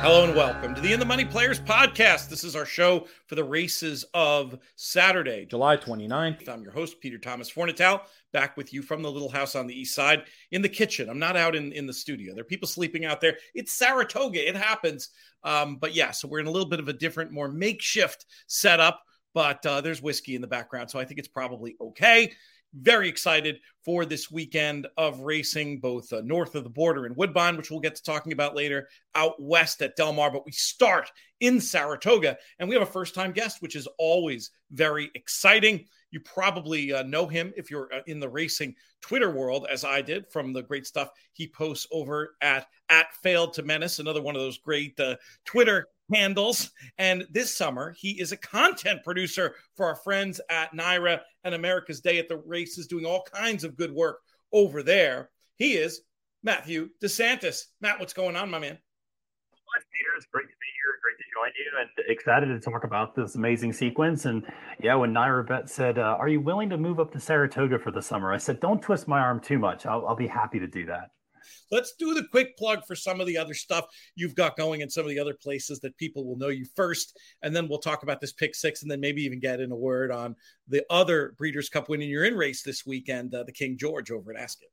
Hello and welcome to the In the Money Players podcast. This is our show for the races of Saturday, July 29th. I'm your host, Peter Thomas Fornatale, back with you from the little house on the east side in the kitchen. I'm not out in, in the studio. There are people sleeping out there. It's Saratoga. It happens. Um, but yeah, so we're in a little bit of a different, more makeshift setup, but uh, there's whiskey in the background. So I think it's probably okay very excited for this weekend of racing, both uh, north of the border in Woodbine, which we'll get to talking about later, out west at Del Mar. But we start in Saratoga, and we have a first time guest, which is always very exciting. You probably uh, know him if you're uh, in the racing Twitter world, as I did, from the great stuff he posts over at at Failed to Menace, another one of those great uh, Twitter handles. And this summer, he is a content producer for our friends at NYRA and America's Day at the Races, doing all kinds of good work over there. He is Matthew DeSantis. Matt, what's going on, my man? Peter. It's great to be here. Great to join you and excited to talk about this amazing sequence. And yeah, when NYRA Bet said, uh, Are you willing to move up to Saratoga for the summer? I said, Don't twist my arm too much. I'll, I'll be happy to do that. Let's do the quick plug for some of the other stuff you've got going in some of the other places that people will know you first. And then we'll talk about this pick six and then maybe even get in a word on the other Breeders' Cup winning you're in race this weekend, uh, the King George over at Ascot.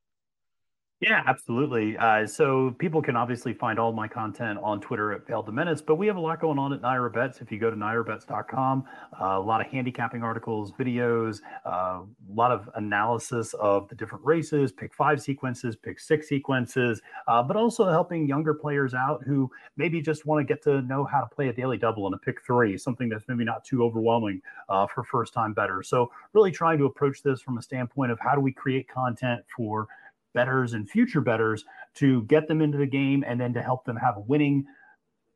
Yeah, absolutely. Uh, so people can obviously find all my content on Twitter at Failed to Menace, but we have a lot going on at NYRA Bets. If you go to nyrabets.com, uh, a lot of handicapping articles, videos, uh, a lot of analysis of the different races, pick five sequences, pick six sequences, uh, but also helping younger players out who maybe just want to get to know how to play a daily double and a pick three, something that's maybe not too overwhelming uh, for first time bettors. So really trying to approach this from a standpoint of how do we create content for bettors and future betters to get them into the game and then to help them have winning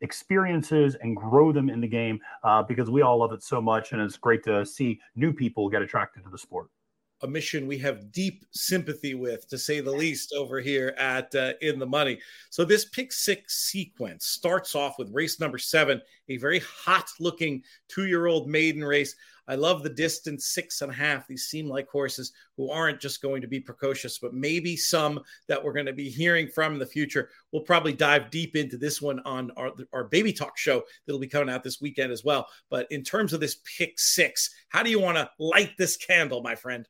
experiences and grow them in the game uh, because we all love it so much and it's great to see new people get attracted to the sport a mission we have deep sympathy with, to say the least, over here at uh, In the Money. So, this pick six sequence starts off with race number seven, a very hot looking two year old maiden race. I love the distance six and a half. These seem like horses who aren't just going to be precocious, but maybe some that we're going to be hearing from in the future. We'll probably dive deep into this one on our, our baby talk show that'll be coming out this weekend as well. But in terms of this pick six, how do you want to light this candle, my friend?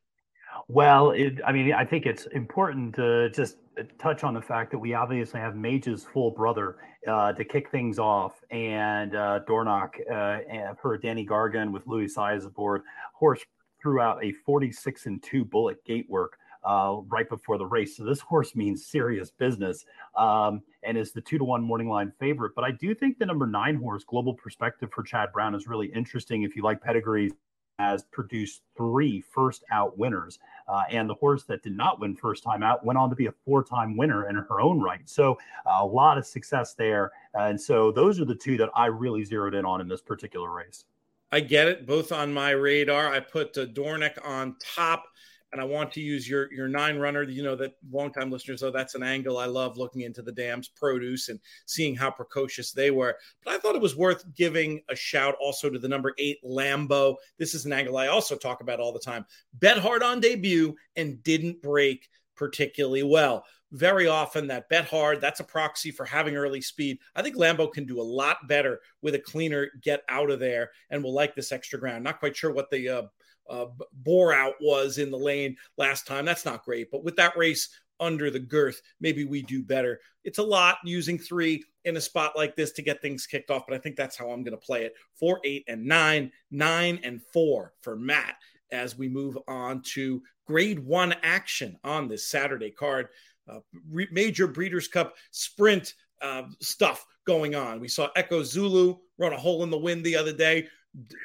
Well, it, I mean, I think it's important to just touch on the fact that we obviously have Mage's full brother uh, to kick things off, and uh, Dornoch, uh, per Danny Gargan with Luis Saez aboard, horse threw out a 46 and two bullet gate work uh, right before the race. So this horse means serious business um, and is the two to one morning line favorite. But I do think the number nine horse, Global Perspective for Chad Brown, is really interesting if you like pedigrees has produced three first out winners. Uh, and the horse that did not win first time out went on to be a four time winner in her own right. So a lot of success there. And so those are the two that I really zeroed in on in this particular race. I get it, both on my radar. I put Dornoch on top and I want to use your your nine runner. You know that longtime listeners know that's an angle I love looking into the dams produce and seeing how precocious they were. But I thought it was worth giving a shout also to the number eight Lambo. This is an angle I also talk about all the time. Bet hard on debut and didn't break particularly well. Very often, that bet hard, that's a proxy for having early speed. I think Lambo can do a lot better with a cleaner get out of there and will like this extra ground. Not quite sure what the uh, uh, bore out was in the lane last time. That's not great. But with that race under the girth, maybe we do better. It's a lot using three in a spot like this to get things kicked off, but I think that's how I'm going to play it. Four, eight, and nine, nine, and four for Matt as we move on to grade one action on this Saturday card. Uh, re- major Breeders' Cup sprint uh, stuff going on. We saw Echo Zulu run a hole in the wind the other day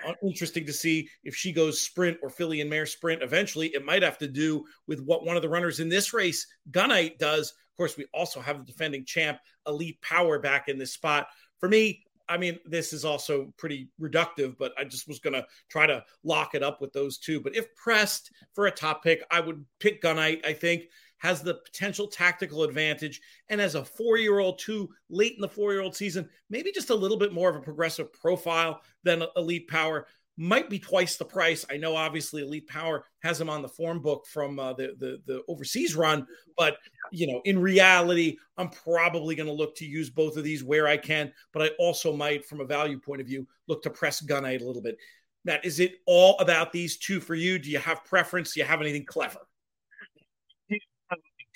Uh, interesting to see if she goes sprint or filly and mare sprint. Eventually, it might have to do with what one of the runners in this race, Gunite, does. Of course, we also have the defending champ, Elite Power, back in this spot. For me, I mean, this is also pretty reductive, but I just was going to try to lock it up with those two. But if pressed for a top pick, I would pick Gunite, I think has the potential tactical advantage. And as a four year old, too, late in the four year old season, maybe just a little bit more of a progressive profile than Elite Power. might be twice the price. I know obviously Elite Power has him on the form book from uh, the, the the overseas run, but you know, in reality, I'm probably going to look to use both of these where I can, but I also might, from a value point of view, look to press Gunite a little bit. Matt, is it all about these two for you? Do you have preference? Do you have anything clever?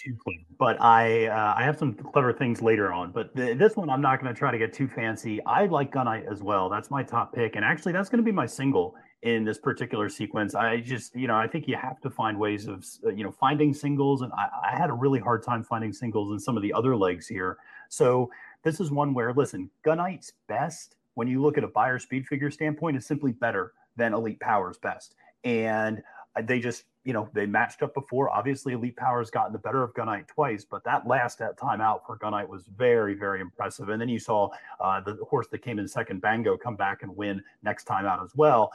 Too clean, but I uh, I have some clever things later on. But this one I'm not going to try to get too fancy. I like Gunite as well. That's my top pick, and actually that's going to be my single in this particular sequence. I just you know I think you have to find ways of you know finding singles, and I, I had a really hard time finding singles in some of the other legs here. So this is one where listen, Gunite's best when you look at a Beyer speed figure standpoint is simply better than Elite Power's best, and they just you know, they matched up before. Obviously, Elite Power has gotten the better of Gunite twice, but that last time out for Gunite was very, very impressive. And then you saw uh, the horse that came in second, Bango, come back and win next time out as well.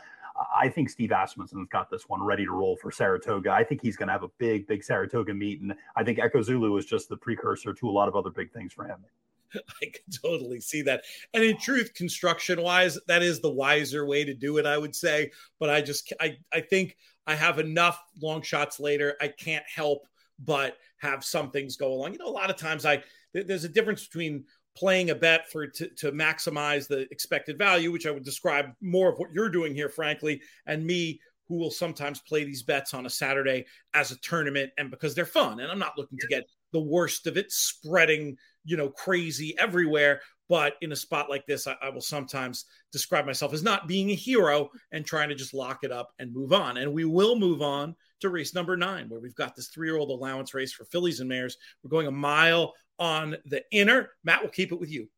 I think Steve Asmussen's got this one ready to roll for Saratoga. I think he's going to have a big, big Saratoga meet, and I think Echo Zulu is just the precursor to a lot of other big things for him. I can totally see that. And in truth, construction wise, that is the wiser way to do it, I would say. But I just, I, I think I have enough long shots later. I can't help but have some things go along. You know, a lot of times I there's a difference between playing a bet for to, to maximize the expected value, which I would describe more of what you're doing here, frankly, and me who will sometimes play these bets on a Saturday as a tournament and because they're fun. And I'm not looking to get the worst of it spreading, you know, crazy everywhere. But in a spot like this, I, I, will sometimes describe myself as not being a hero and trying to just lock it up and move on. And we will move on to race number nine, where we've got this three year old allowance race for fillies and mares. We're going a mile on the inner. Matt will keep it with you.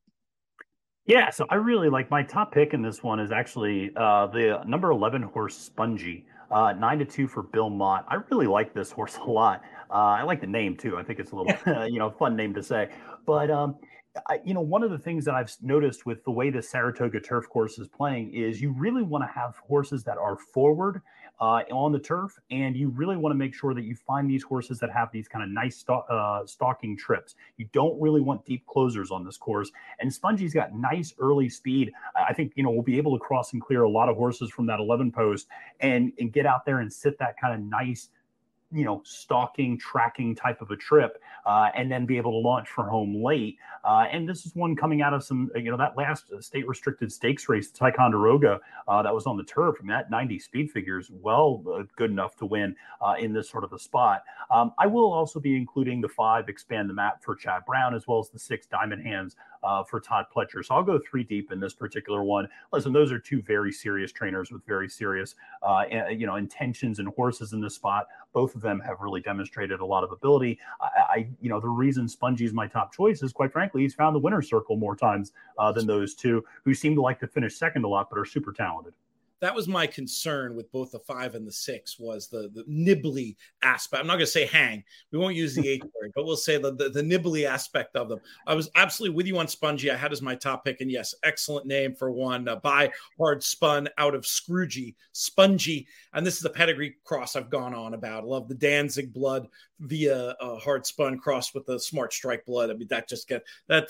Yeah, so I really like my top pick in this one is actually uh, the number 11 horse Spongy, uh, nine to two for Bill Mott. I really like this horse a lot. Uh, I like the name too. I think it's a little, you know, fun name to say. But um, I, you know, one of the things that I've noticed with the way the Saratoga turf course is playing is you really want to have horses that are forward uh, on the turf, and you really want to make sure that you find these horses that have these kind of nice st- uh, stalking trips. You don't really want deep closers on this course, and Spongy's got nice early speed. I think you know we'll be able to cross and clear a lot of horses from that 11 post and and get out there and sit that kind of nice you know, stalking, tracking type of a trip, uh, and then be able to launch for home late. Uh, and this is one coming out of some, you know, that last state restricted stakes race, Ticonderoga, uh, that was on the turf. I mean, that 90 speed figures well uh, good enough to win uh, in this sort of a spot. Um, I will also be including the five expand the map for Chad Brown, as well as the six diamond hands uh, for Todd Pletcher. So I'll go three deep in this particular one. Listen, those are two very serious trainers with very serious, you know, intentions and horses in this spot. Both of them have really demonstrated a lot of ability. I, I you know, the reason Spongy is my top choice is quite frankly, he's found the winner's circle more times uh, than those two who seem to like to finish second a lot, but are super talented that was my concern with both the five and the six was the the nibbly aspect. I'm not going to say hang. We won't use the H word, but we'll say the, the, the nibbly aspect of them. I was absolutely with you on Spongy. I had as my top pick, and yes, excellent name for one. Uh, by hard spun out of Scroogey, Spongy, and this is a pedigree cross I've gone on about. I love the Danzig blood via uh, hard spun crossed with the Smart Strike blood. I mean that just get that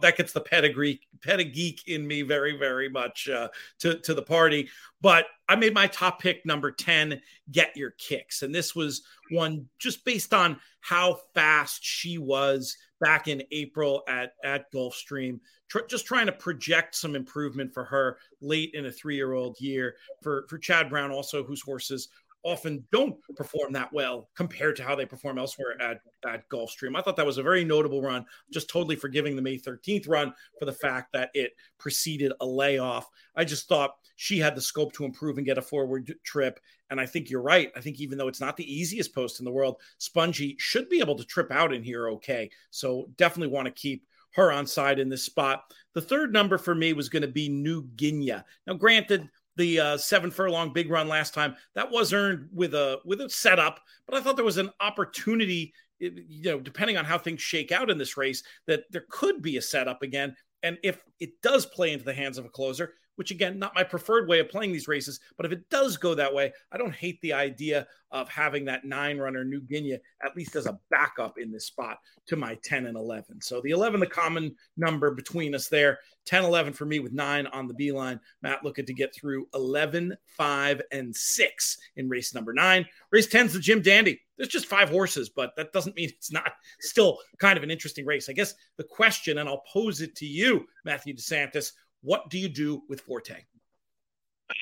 that gets the pedigree pedigeek in me very very much uh, to to the party. But I made my top pick number 10, Get Your Kicks. And this was one just based on how fast she was back in April at, at Gulfstream, tr- just trying to project some improvement for her late in a three year old year. For, for Chad Brown, also, whose horses often don't perform that well compared to how they perform elsewhere at, at Gulfstream. I thought that was a very notable run. Just totally forgiving the May 13th run for the fact that it preceded a layoff. I just thought she had the scope to improve and get a forward trip. And I think you're right. I think even though it's not the easiest post in the world, Spongy should be able to trip out in here okay. So definitely want to keep her on side in this spot. The third number for me was going to be New Guinea. Now, granted, the uh, seven furlong big run last time. That was earned with a with a setup, but I thought there was an opportunity, you know, depending on how things shake out in this race, that there could be a setup again. And if it does play into the hands of a closer, which again, not my preferred way of playing these races. But if it does go that way, I don't hate the idea of having that nine runner New Guinea at least as a backup in this spot to my 10 and 11. So the 11, the common number between us there, 10, 11 for me with nine on the B line. Matt looking to get through 11, 5, and 6 in race number nine. Race 10 is the Jim Dandy. There's just five horses, but that doesn't mean it's not still kind of an interesting race. I guess the question, and I'll pose it to you, Matthew DeSantis, what do you do with Forte?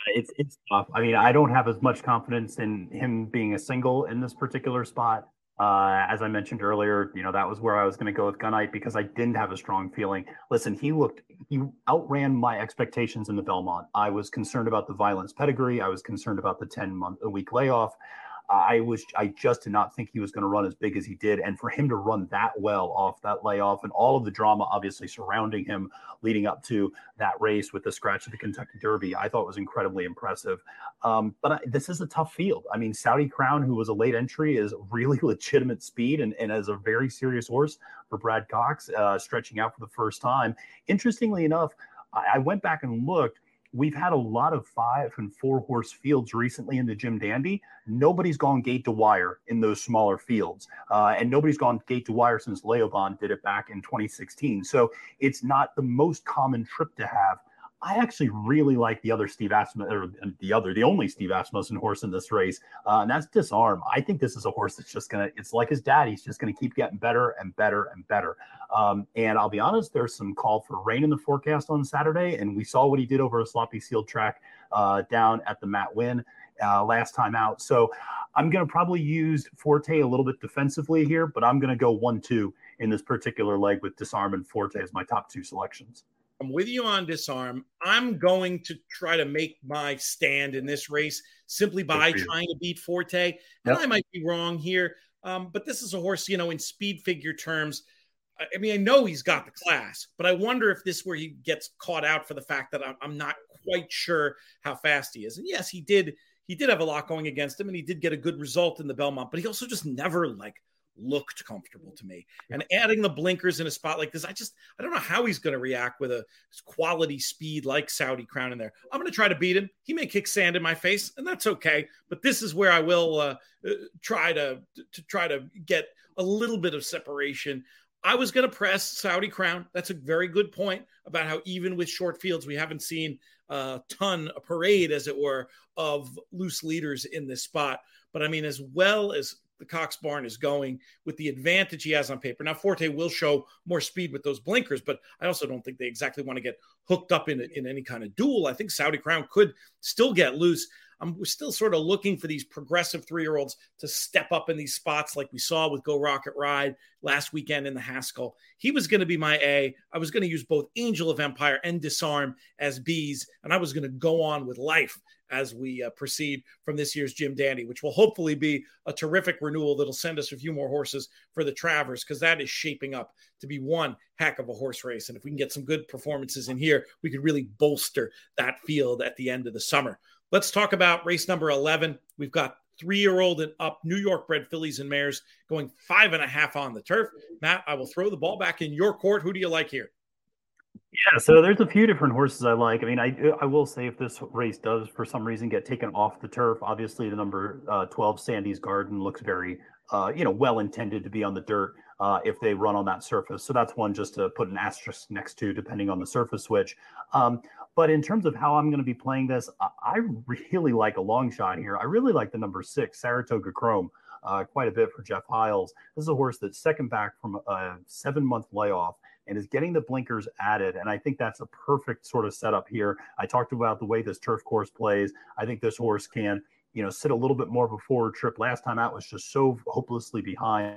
It's it's tough. I mean, I don't have as much confidence in him being a single in this particular spot. Uh, as I mentioned earlier, you know that was where I was going to go with Gunite because I didn't have a strong feeling. Listen, he looked he outran my expectations in the Belmont. I was concerned about the violence pedigree. I was concerned about the ten month a week layoff. I was I just did not think he was going to run as big as he did, and for him to run that well off that layoff and all of the drama obviously surrounding him leading up to that race with the scratch of the Kentucky Derby, I thought was incredibly impressive. Um, but I, this is a tough field. I mean, Saudi Crown, who was a late entry, is really legitimate speed and, and as a very serious horse for Brad Cox, uh, stretching out for the first time. Interestingly enough, I, I went back and looked we've had a lot of five and four horse fields recently in the Jim Dandy. Nobody's gone gate to wire in those smaller fields, uh, and nobody's gone gate to wire since Laoban did it back in 2016. So it's not the most common trip to have I actually really like the other Steve Asmussen, or the other, the only Steve Asmussen horse in this race, uh, and that's Disarm. I think this is a horse that's just gonna, it's like his dad. He's just gonna keep getting better and better and better. Um, and I'll be honest, there's some call for rain in the forecast on Saturday, and we saw what he did over a sloppy sealed track uh, down at the Matt Winn uh, last time out. So I'm gonna probably use Forte a little bit defensively here, but I'm gonna go one two in this particular leg with Disarm and Forte as my top two selections. I'm with you on disarm. I'm going to try to make my stand in this race simply by trying to beat Forte. And. I might be wrong here, um, but this is a horse, you know, in speed figure terms. I mean, I know he's got the class, but I wonder if this where he gets caught out for the fact that I'm, I'm not quite sure how fast he is. And yes, he did. He did have a lot going against him, and he did get a good result in the Belmont, but he also just never like looked comfortable to me. And adding the blinkers in a spot like this, I just I don't know how he's going to react with a quality speed like Saudi Crown in there. I'm going to try to beat him. He may kick sand in my face, and that's okay. But this is where I will uh, uh try to to try to get a little bit of separation. I was going to press Saudi Crown. That's a very good point about how even with short fields, we haven't seen a ton, a parade, as it were, of loose leaders in this spot. But I mean, as well as the Cox barn is going with the advantage he has on paper. Now, Forte will show more speed with those blinkers, but I also don't think they exactly want to get hooked up in, in any kind of duel. I think Saudi Crown could still get loose. I'm still sort of looking for these progressive three year olds to step up in these spots like we saw with Geaux Rocket Ride last weekend in the Haskell. He was going to be my A. I was going to use both Angel of Empire and Disarm as B's, and I was going to go on with life as we uh, proceed from this year's Jim Dandy, which will hopefully be a terrific renewal that'll send us a few more horses for the Travers because that is shaping up to be one heck of a horse race. And if we can get some good performances in here, we could really bolster that field at the end of the summer. Let's talk about race number 11. We've got three year old and up New York bred fillies and mares going five and a half on the turf. Matt, I will throw the ball back in your court. Who do you like here? Yeah, so there's a few different horses I like. I mean, I I will say if this race does for some reason get taken off the turf, obviously the number uh, 12 Sandy's Garden looks very uh, you know well intended to be on the dirt uh, if they run on that surface. So that's one just to put an asterisk next to, depending on the surface switch. Um, but in terms of how I'm going to be playing this, I really like a long shot here. I really like the number six Saratoga Chrome. Uh, quite a bit for Jeff Hiles. This is a horse that's second back from a seven month layoff and is getting the blinkers added. And I think that's a perfect sort of setup here. I talked about the way this turf course plays. I think this horse can, you know, sit a little bit more before a trip. Last time out was just so hopelessly behind.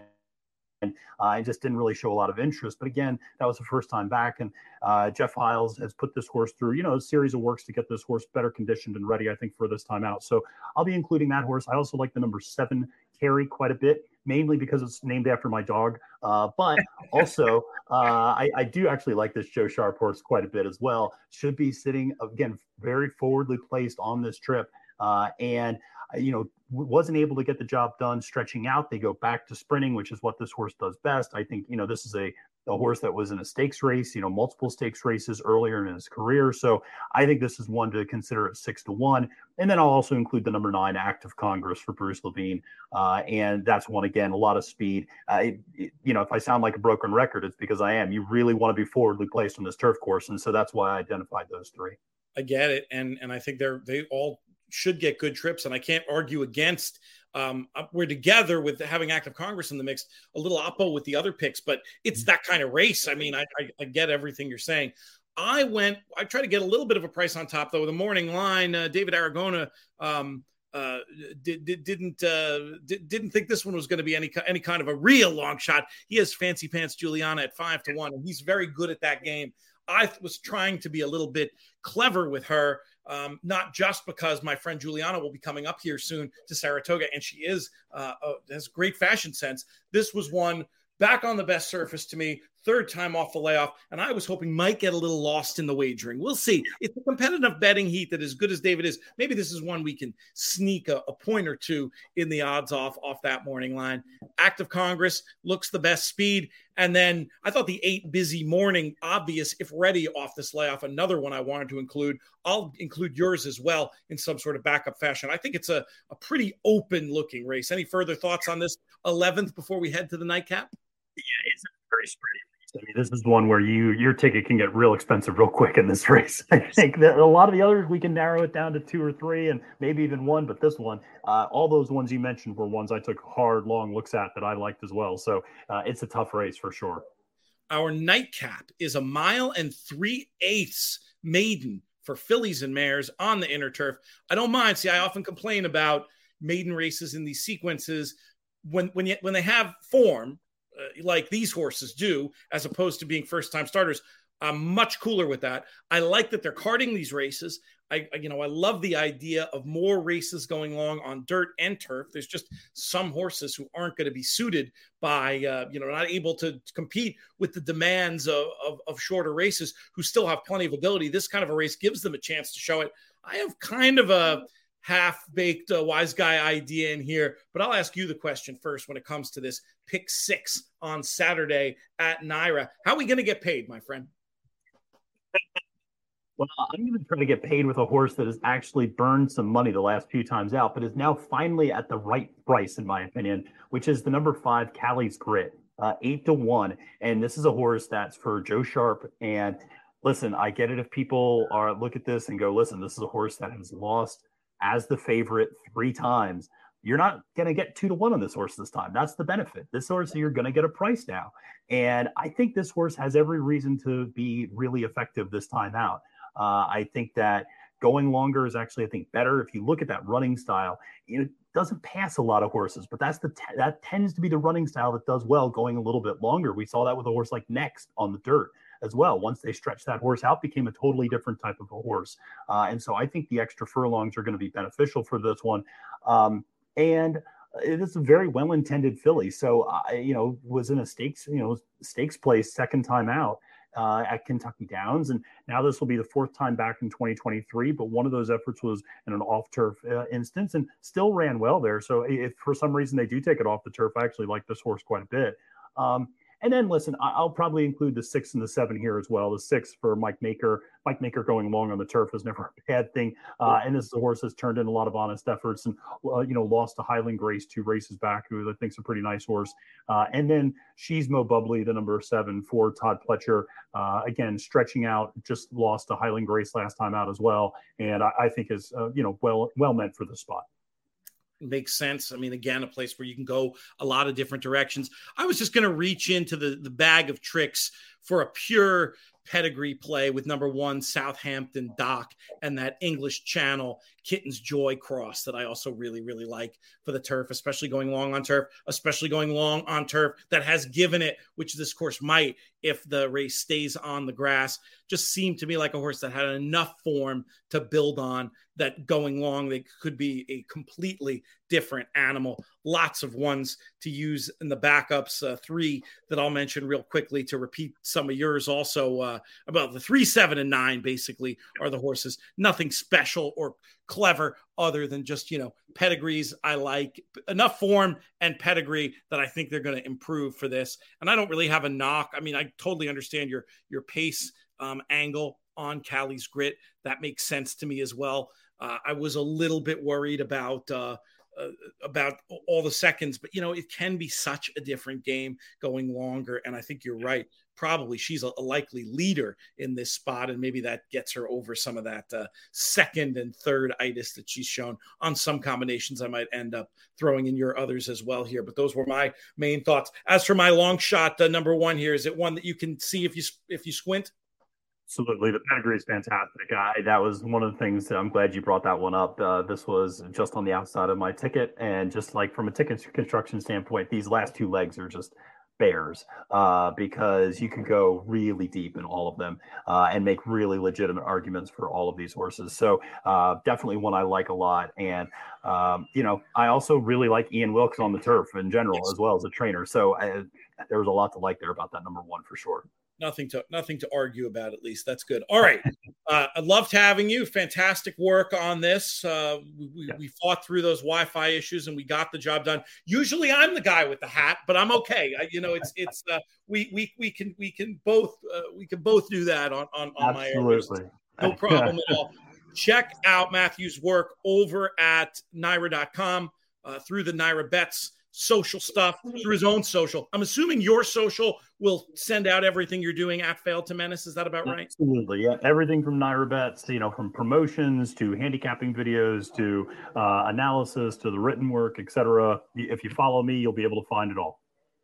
And uh, I just didn't really show a lot of interest. But again, that was the first time back. And uh, Jeff Hiles has put this horse through, you know, a series of works to get this horse better conditioned and ready, I think, for this time out. So I'll be including that horse. I also like the number seven Carry quite a bit mainly because it's named after my dog. Uh, but also, uh, I, I, do actually like this Joe Sharp horse quite a bit as well. Should be sitting again very forwardly placed on this trip, uh, and you know wasn't able to get the job done stretching out. They go back to sprinting, which is what this horse does best. I think you know this is a a horse that was in a stakes race, you know, multiple stakes races earlier in his career. So I think this is one to consider at six to one. And then I'll also include the number nine Act of Congress for Bruce Levine. Uh, and that's one, again, a lot of speed. Uh, it, it, you know, if I sound like a broken record, it's because I am. You really want to be forwardly placed on this turf course. And so that's why I identified those three. I get it. And, and I think they're, they all should get good trips. And I can't argue against um, we're together with having Act of Congress in the mix, a little oppo with the other picks, but it's that kind of race. I mean, I, I, I get everything you're saying. I went, I tried to get a little bit of a price on top though. The morning line, uh, David Aragona um, uh, did, did, didn't uh, did, didn't think this one was going to be any any kind of a real long shot. He has Fancy Pants Juliana at five to one, and he's very good at that game. I was trying to be a little bit clever with her um, not just because my friend Juliana will be coming up here soon to Saratoga, and she is uh, has great fashion sense. This was one back on the best surface to me, third time off the layoff, and I was hoping might get a little lost in the wagering. We'll see. It's a competitive betting heat that, as good as David is, maybe this is one we can sneak a, a point or two in the odds off off that morning line. Act of Congress looks the best speed, and then I thought the eight busy morning obvious if ready off this layoff. Another one I wanted to include. I'll include yours as well in some sort of backup fashion. I think it's a, a pretty open looking race. Any further thoughts on this 11th before we head to the nightcap? Yeah, it's a very spready. I mean, this is one where you your ticket can get real expensive real quick in this race. I think that a lot of the others we can narrow it down to two or three, and maybe even one. But this one, uh, all those ones you mentioned were ones I took hard, long looks at that I liked as well. So uh, it's a tough race for sure. Our nightcap is a mile and three eighths maiden for fillies and mares on the inner turf. I don't mind. See, I often complain about maiden races in these sequences when when you, when they have form like these horses do, as opposed to being first time starters. I'm much cooler with that. I like that they're carting these races. I, you know, I love the idea of more races going along on dirt and turf. There's just some horses who aren't going to be suited by, uh, you know, not able to compete with the demands of, of, of shorter races who still have plenty of ability. This kind of a race gives them a chance to show it. I have kind of a, half baked uh, wise guy idea in here, but I'll ask you the question first when it comes to this pick six on Saturday at NYRA. How are we going to get paid, my friend? Well, I'm going to try to get paid with a horse that has actually burned some money the last few times out, but is now finally at the right price, in my opinion, which is the number five Callie's Grit, uh, eight to one. And this is a horse that's for Joe Sharp. And listen, I get it if people are look at this and go, listen, this is a horse that has lost as the favorite three times, you're not going to get two to one on this horse this time. That's the benefit. This horse, you're going to get a price now. And I think this horse has every reason to be really effective this time out. Uh, I think that going longer is actually, I think, better. If you look at that running style, it doesn't pass a lot of horses, but that's the that tends to be the running style that does well going a little bit longer. We saw that with a horse like Next on the dirt as well. Once they stretched that horse out, became a totally different type of a horse. Uh, and so I think the extra furlongs are going to be beneficial for this one. Um, and it is a very well intended filly. So I, you know, was in a stakes, you know, stakes place second time out. Uh, at Kentucky Downs. And now this will be the fourth time back in 2023. But one of those efforts was in an off turf uh, instance and still ran well there. So if for some reason they do take it off the turf, I actually like this horse quite a bit. Um, and then listen, I'll probably include the six and the seven here as well. The six for Mike Maker. Mike Maker going long on the turf is never a bad thing. Uh, and this is a horse that's turned in a lot of honest efforts and, uh, you know, lost to Highland Grace two races back, who I think is a pretty nice horse. Uh, and then she's Mo Bubbly, the number seven for Todd Pletcher. Uh, again, stretching out, just lost to Highland Grace last time out as well. And I, I think is, uh, you know, well, well meant for the spot makes sense. I mean, again, a place where you can go a lot of different directions. I was just going to reach into the, the bag of tricks for a pure pedigree play with number one Southampton Dock and that English Channel Kitten's Joy cross that I also really, really like for the turf, especially going long on turf, especially going long on turf that has given it, which this course might if the race stays on the grass. Just seemed to me like a horse that had enough form to build on that going long, they could be a completely different animal. Lots of ones to use in the backups. Uh, three that I'll mention real quickly to repeat some of yours. Also, uh, about the three, seven, and nine basically are the horses. Nothing special or clever other than just you know pedigrees. I like enough form and pedigree that I think they're going to improve for this. And I don't really have a knock. I mean, I totally understand your your pace um, angle on Callie's grit. That makes sense to me as well. Uh, I was a little bit worried about uh, uh, about all the seconds, but you know it can be such a different game going longer. And I think you're right. Probably she's a, a likely leader in this spot, and maybe that gets her over some of that uh, second and third itis that she's shown on some combinations. I might end up throwing in your others as well here, but those were my main thoughts. As for my long shot, uh, number one here is it one that you can see if you if you squint. Absolutely, the pedigree is fantastic. I, that was one of the things that I'm glad you brought that one up. Uh, this was just on the outside of my ticket, and just like from a ticket construction standpoint, these last two legs are just bears uh, because you can go really deep in all of them uh, and make really legitimate arguments for all of these horses. So uh, definitely one I like a lot. And um, you know, I also really like Ian Wilkes on the turf in general yes. as well as a trainer. So I, uh, there was a lot to like there about that number one for sure nothing to nothing to argue about at least. That's good. All right. Uh, i loved having you. Fantastic work on this. Uh, we, yeah. we fought through those wi-fi issues and we got the job done. Usually i'm the guy with the hat but i'm okay. I, you know it's it's uh, we we we can we can both uh, we can both do that on on, on Absolutely. my no problem at all. Check out matthew's work over at nyra.com uh, through the NYRA Bets social stuff through his own social. I'm assuming your social will send out everything you're doing at Fail to Menace. Is that about right? Absolutely. Yeah. Everything from NYRA Bets, you know, from promotions to handicapping videos to uh, analysis to the written work, etc. If you follow me, you'll be able to find it all.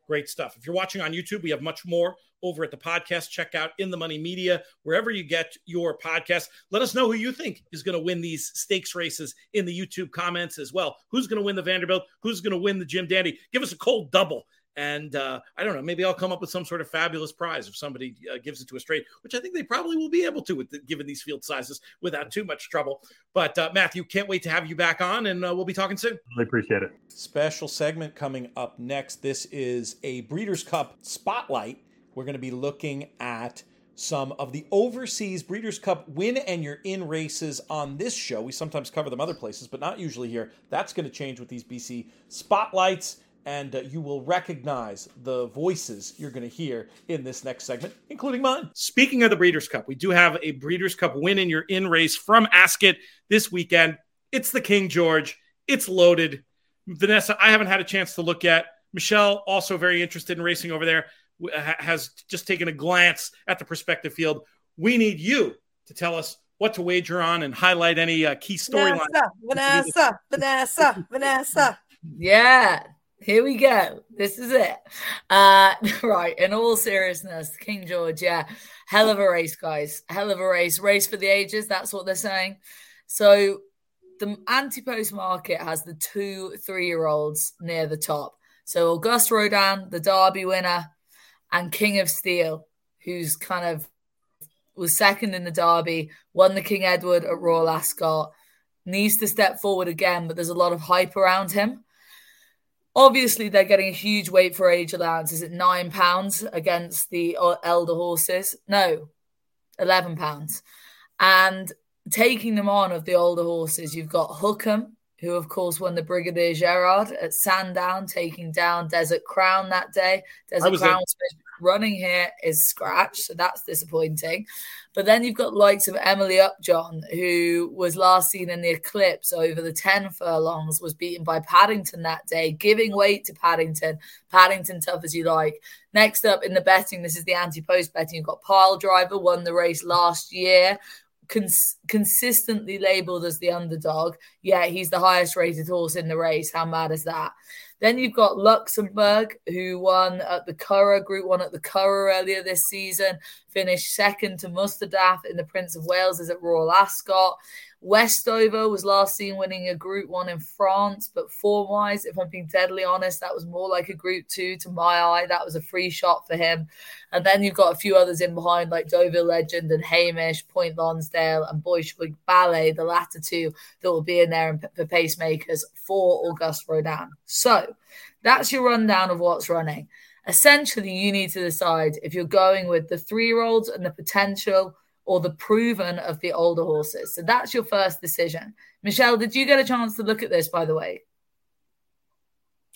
Great stuff. If you're watching on YouTube, we have much more over at the podcast. Check out In the Money Media, wherever you get your podcast. Let us know who you think is going to win these stakes races in the YouTube comments as well. Who's going to win the Vanderbilt? Who's going to win the Jim Dandy? Give us a cold double and uh, I don't know, maybe I'll come up with some sort of fabulous prize if somebody uh, gives it to a straight, which I think they probably will be able to with the, given these field sizes without too much trouble. But uh, Matthew, can't wait to have you back on, and uh, we'll be talking soon. Really appreciate it. Special segment coming up next. This is a Breeders' Cup spotlight. We're going to be looking at some of the overseas Breeders' Cup win and you're in races on this show. We sometimes cover them other places, but not usually here. That's going to change with these BC spotlights and uh, you will recognize the voices you're going to hear in this next segment, including mine. Speaking of the Breeders' Cup, we do have a Breeders' Cup win in your in race from Ascot this weekend. It's the King George. It's loaded. Vanessa, I haven't had a chance to look at. Michelle, also very interested in racing over there, has just taken a glance at the prospective field. We need you to tell us what to wager on and highlight any uh, key storylines. Vanessa, Vanessa, Vanessa, Vanessa. Yeah, here we go. This is it. Uh, right. In all seriousness, King George, yeah, hell of a race, guys. Hell of a race. Race for the ages. That's what they're saying. So the anti-post market has the two three-year-olds near the top. So Auguste Rodin, the Derby winner, and King of Steel, who's kind of was second in the Derby, won the King Edward at Royal Ascot, needs to step forward again, but there's a lot of hype around him. Obviously, they're getting a huge weight for age allowance. Is it nine pounds against the uh, elder horses? No, eleven pounds. And taking them on of the older horses, you've got Hookham, who of course won the Brigadier Gerard at Sandown, taking down Desert Crown that day. Desert Crown was running here is scratch, so that's disappointing. But then you've got likes of Emily Upjohn, who was last seen in the Eclipse over the 10 furlongs, was beaten by Paddington that day, giving weight to Paddington. Paddington tough as you like. Next up in the betting, this is the anti-post betting. You've got Pyledriver, won the race last year. Cons- consistently labeled as the underdog. Yeah, he's the highest rated horse in the race. How mad is that? Then you've got Luxembourg, who won at the Curragh, Group 1 at the Curragh earlier this season, finished second to Mostahdaf in the Prince of Wales at Royal Ascot. Westover was last seen winning a Group One in France, but form wise, if I'm being deadly honest, that was more like a Group Two to my eye. That was a free shot for him. And then you've got a few others in behind, like Deauville Legend and Hamish, Point Lonsdale, and Bolshevik Ballet, the latter two that will be in there for pacemakers for Auguste Rodin. So that's your rundown of what's running. Essentially, you need to decide if you're going with the three year olds and the potential or the proven of the older horses. So that's your first decision. Michelle, did you get a chance to look at this, by the way?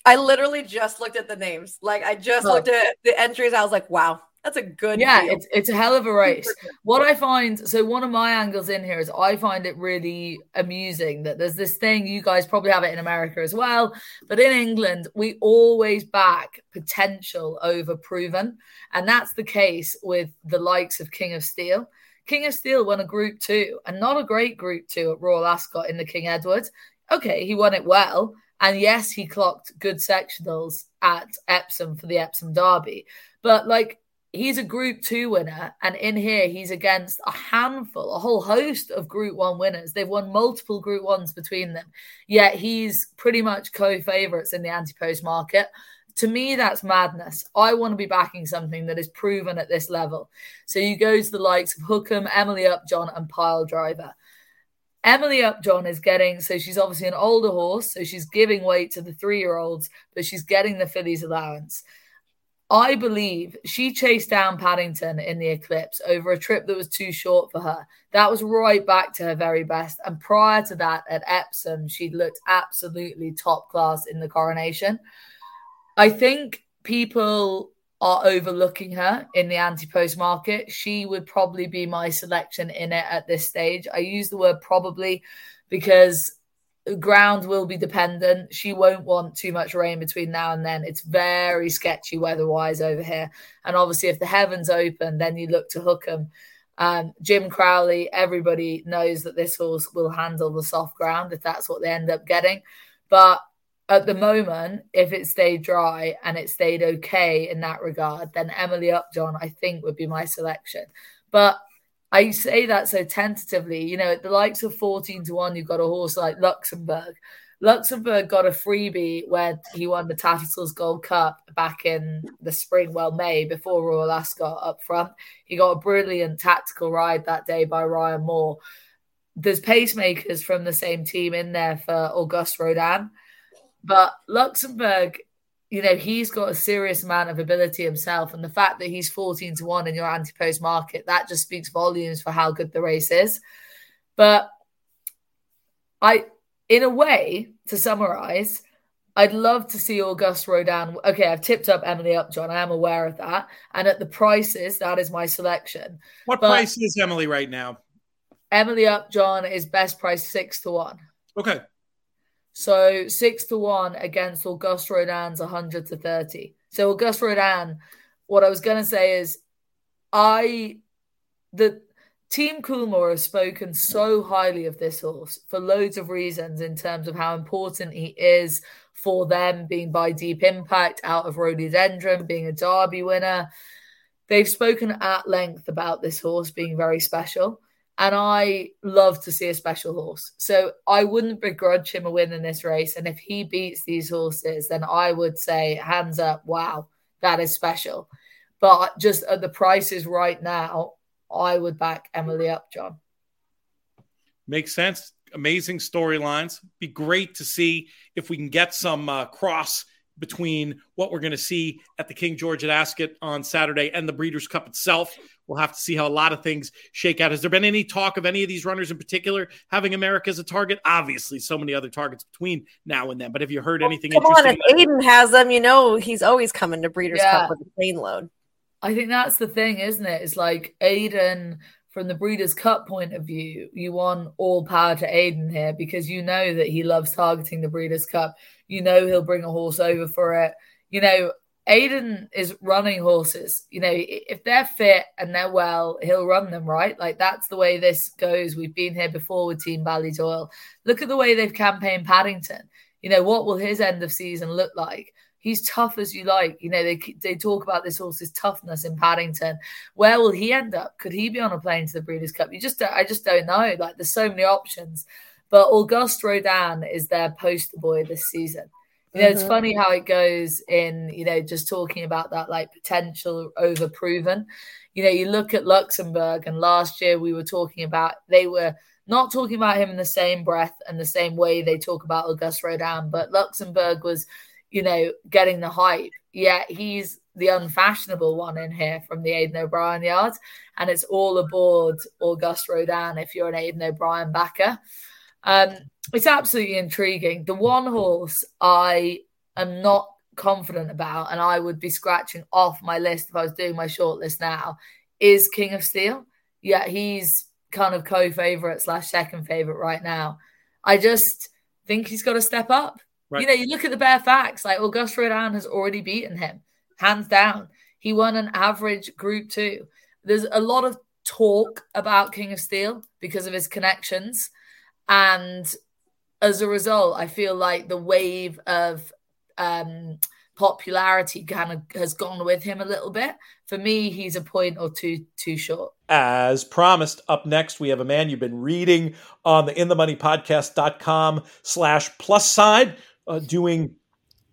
I literally just looked at the names. Like I just oh. looked at the entries. I was like, wow, that's a good. Yeah, it's it's a hell of a race. What I find, so one of my angles in here is I find it really amusing that there's this thing. You guys probably have it in America as well, but in England we always back potential over proven, and that's the case with the likes of King of Steel. King of Steel won a Group Two, and not a great Group Two at Royal Ascot in the King Edward. Okay, he won it well, and yes, he clocked good sectionals at Epsom for the Epsom Derby. But like he's a Group Two winner, and in here he's against a handful, a whole host of Group One winners. They've won multiple Group Ones between them, yet he's pretty much co-favorites in the anti-post market to me, that's madness. I want to be backing something that is proven at this level. So you go to the likes of Hookham, Emily Upjohn, and Pyledriver Emily Upjohn is getting, so she's obviously an older horse, so she's giving weight to the three year olds, but she's getting the fillies allowance. I believe she chased down Paddington in the eclipse over a trip that was too short for her. That was right back to her very best. And prior to that, at Epsom, she'd looked absolutely top class in the coronation. I think people are overlooking her in the anti-post market. She would probably be my selection in it at this stage. I use the word probably because ground will be dependent. She won't want too much rain between now and then. It's very sketchy weather-wise over here. And obviously if the heavens open, then you look to Hookham. Um, Jim Crowley, everybody knows that this horse will handle the soft ground if that's what they end up getting. But at the mm-hmm. moment, if it stayed dry and it stayed okay in that regard, then Emily Upjohn, I think, would be my selection. But I say that so tentatively. You know, at the likes of 14 to 1, you've got a horse like Luxembourg. Luxembourg got a freebie when he won the Tattersalls Gold Cup back in the spring, well, May, before Royal Ascot up front. He got a brilliant tactical ride that day by Ryan Moore. There's pacemakers from the same team in there for Auguste Rodin. But Luxembourg, you know, he's got a serious amount of ability himself. And the fact that he's 14 to 1 in your anti post market, that just speaks volumes for how good the race is. But I, in a way, to summarize, I'd love to see Auguste Rodin. Okay, I've tipped up Emily Upjohn. I am aware of that. And at the prices, that is my selection. What but price is Emily right now? Emily Upjohn is best price six to one. Okay. So six to one against Auguste Rodin's 100 to 30. So Auguste Rodin, what I was going to say is, I, the Team Coolmore has spoken so highly of this horse for loads of reasons in terms of how important he is for them being by deep impact out of Rhododendron, being a Derby winner. They've spoken at length about this horse being very special. And I love to see a special horse. So I wouldn't begrudge him a win in this race. And if he beats these horses, then I would say, hands up, wow, that is special. But just at the prices right now, I would back Emily Upjohn. Makes sense. Amazing storylines. Be great to see if we can get some uh, cross between what we're going to see at the King George at Ascot on Saturday and the Breeders' Cup itself. We'll have to see how a lot of things shake out. Has there been any talk of any of these runners in particular having America as a target? Obviously, so many other targets between now and then. But have you heard anything? Well, come on, if Aidan has them, you know he's always coming to Breeders' yeah. Cup with a plane load. I think that's the thing, isn't it? It's like Aidan from the Breeders' Cup point of view, you want all power to Aidan here because you know that he loves targeting the Breeders' Cup. You know he'll bring a horse over for it. You know, Aidan is running horses. You know, if they're fit and they're well, he'll run them, right? Like that's the way this goes. We've been here before with Team Ballydoyle. Look at the way they've campaigned Paddington. You know, what will his end of season look like? He's tough as you like. You know, they they talk about this horse's toughness in Paddington. Where will he end up? Could he be on a plane to the Breeders' Cup? You just I just don't know. Like there's so many options. But Auguste Rodin is their poster boy this season. You know, mm-hmm. it's funny how it goes in, you know, just talking about that like potential over proven. You know, you look at Luxembourg, and last year we were talking about they were not talking about him in the same breath and the same way they talk about Auguste Rodin, but Luxembourg was you know, getting the hype. Yet he's the unfashionable one in here from the Aidan O'Brien yard, And it's all aboard Auguste Rodin if you're an Aidan O'Brien backer. Um, it's absolutely intriguing. The one horse I am not confident about, and I would be scratching off my list if I was doing my shortlist now, is King of Steel. Yeah, he's kind of co favorite slash second favorite right now. I just think he's got to step up. Right. You know, you look at the bare facts, like Auguste Rodin has already beaten him, hands down. He won an average group two. There's a lot of talk about King of Steel because of his connections. And as a result, I feel like the wave of um, popularity kind of has gone with him a little bit. For me, he's a point or two too short. As promised, up next we have a man you've been reading on the in the money inthemoneypodcast.com slash plus side uh, doing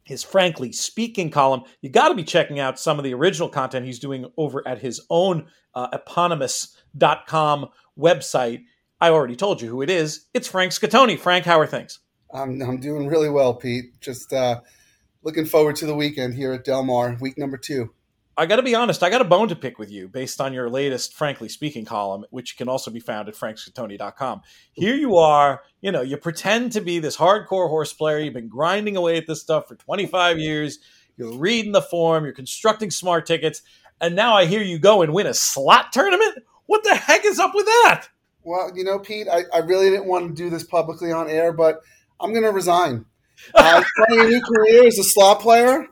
his frankly speaking column you got to be checking out some of the original content he's doing over at his own uh, eponymous.com website i already told you who it is it's frank scatoni frank how are things i'm, I'm doing really well pete just uh, looking forward to the weekend here at del mar week number two I got to be honest, I got a bone to pick with you based on your latest Frankly Speaking column, which can also be found at frankscatoni.com. Here you are, you know, you pretend to be this hardcore horse player. You've been grinding away at this stuff for 25 years. You're reading the form, you're constructing smart tickets, and now I hear you go and win a slot tournament? What the heck is up with that? Well, you know, Pete, I, I really didn't want to do this publicly on air, but I'm going to resign. Uh, starting a new career as a slot player